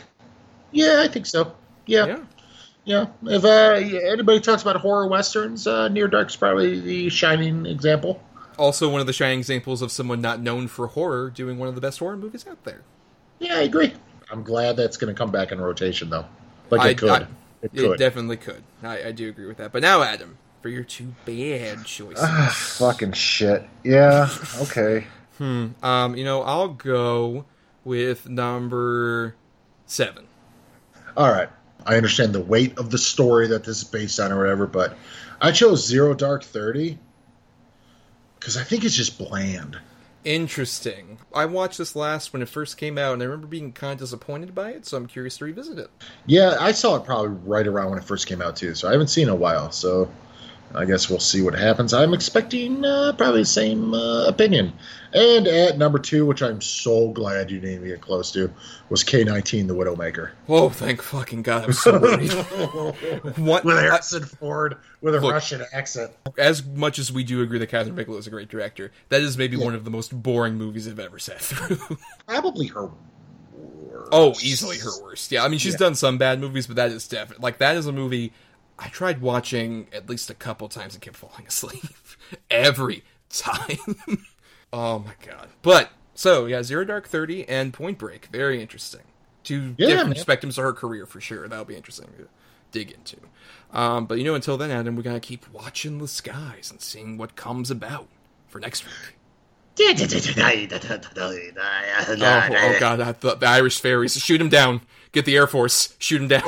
Yeah, I think so. Yeah, Yeah. yeah. If uh, anybody talks about horror westerns, uh, Near Dark's probably the shining example. Also, one of the shining examples of someone not known for horror doing one of the best horror movies out there. Yeah, I agree. I'm glad that's going to come back in rotation, though. Like it I- could. I- it it could. definitely could. I, I do agree with that. But now, Adam, for your two bad choices. Ah, fucking shit. Yeah. Okay. *laughs* Hmm. Um. You know, I'll go with number seven. All right. I understand the weight of the story that this is based on or whatever, but I chose Zero Dark Thirty because I think it's just bland. Interesting. I watched this last when it first came out, and I remember being kind of disappointed by it. So I'm curious to revisit it. Yeah, I saw it probably right around when it first came out too, so I haven't seen it in a while. So I guess we'll see what happens. I'm expecting uh, probably the same uh, opinion. And at number two, which I'm so glad you didn't even get close to, was K19, The Widowmaker. Whoa! Thank fucking god! I'm so worried. *laughs* what? With I- Ford with a Look. Russian accent. as much as we do agree that Kathryn Bigelow is a great director, that is maybe one of the most boring movies I've ever sat through. *laughs* Probably her. worst. oh, easily her worst. Yeah, I mean she's Yeah. done some bad movies, but that is definitely like that is a movie I tried watching at least a couple times and kept falling *laughs* asleep every time. *laughs* oh my god! But so yeah, Zero Dark Thirty and Point Break, very interesting. Two Yeah, different man. spectrums of her career for sure. That'll be interesting to dig into. Um, but you know, until then, Adam, we gotta keep watching the skies and seeing what comes about for next week. Oh, Oh, god, I thought the Irish fairies. Shoot him down. Get the Air Force. Shoot him down. *laughs*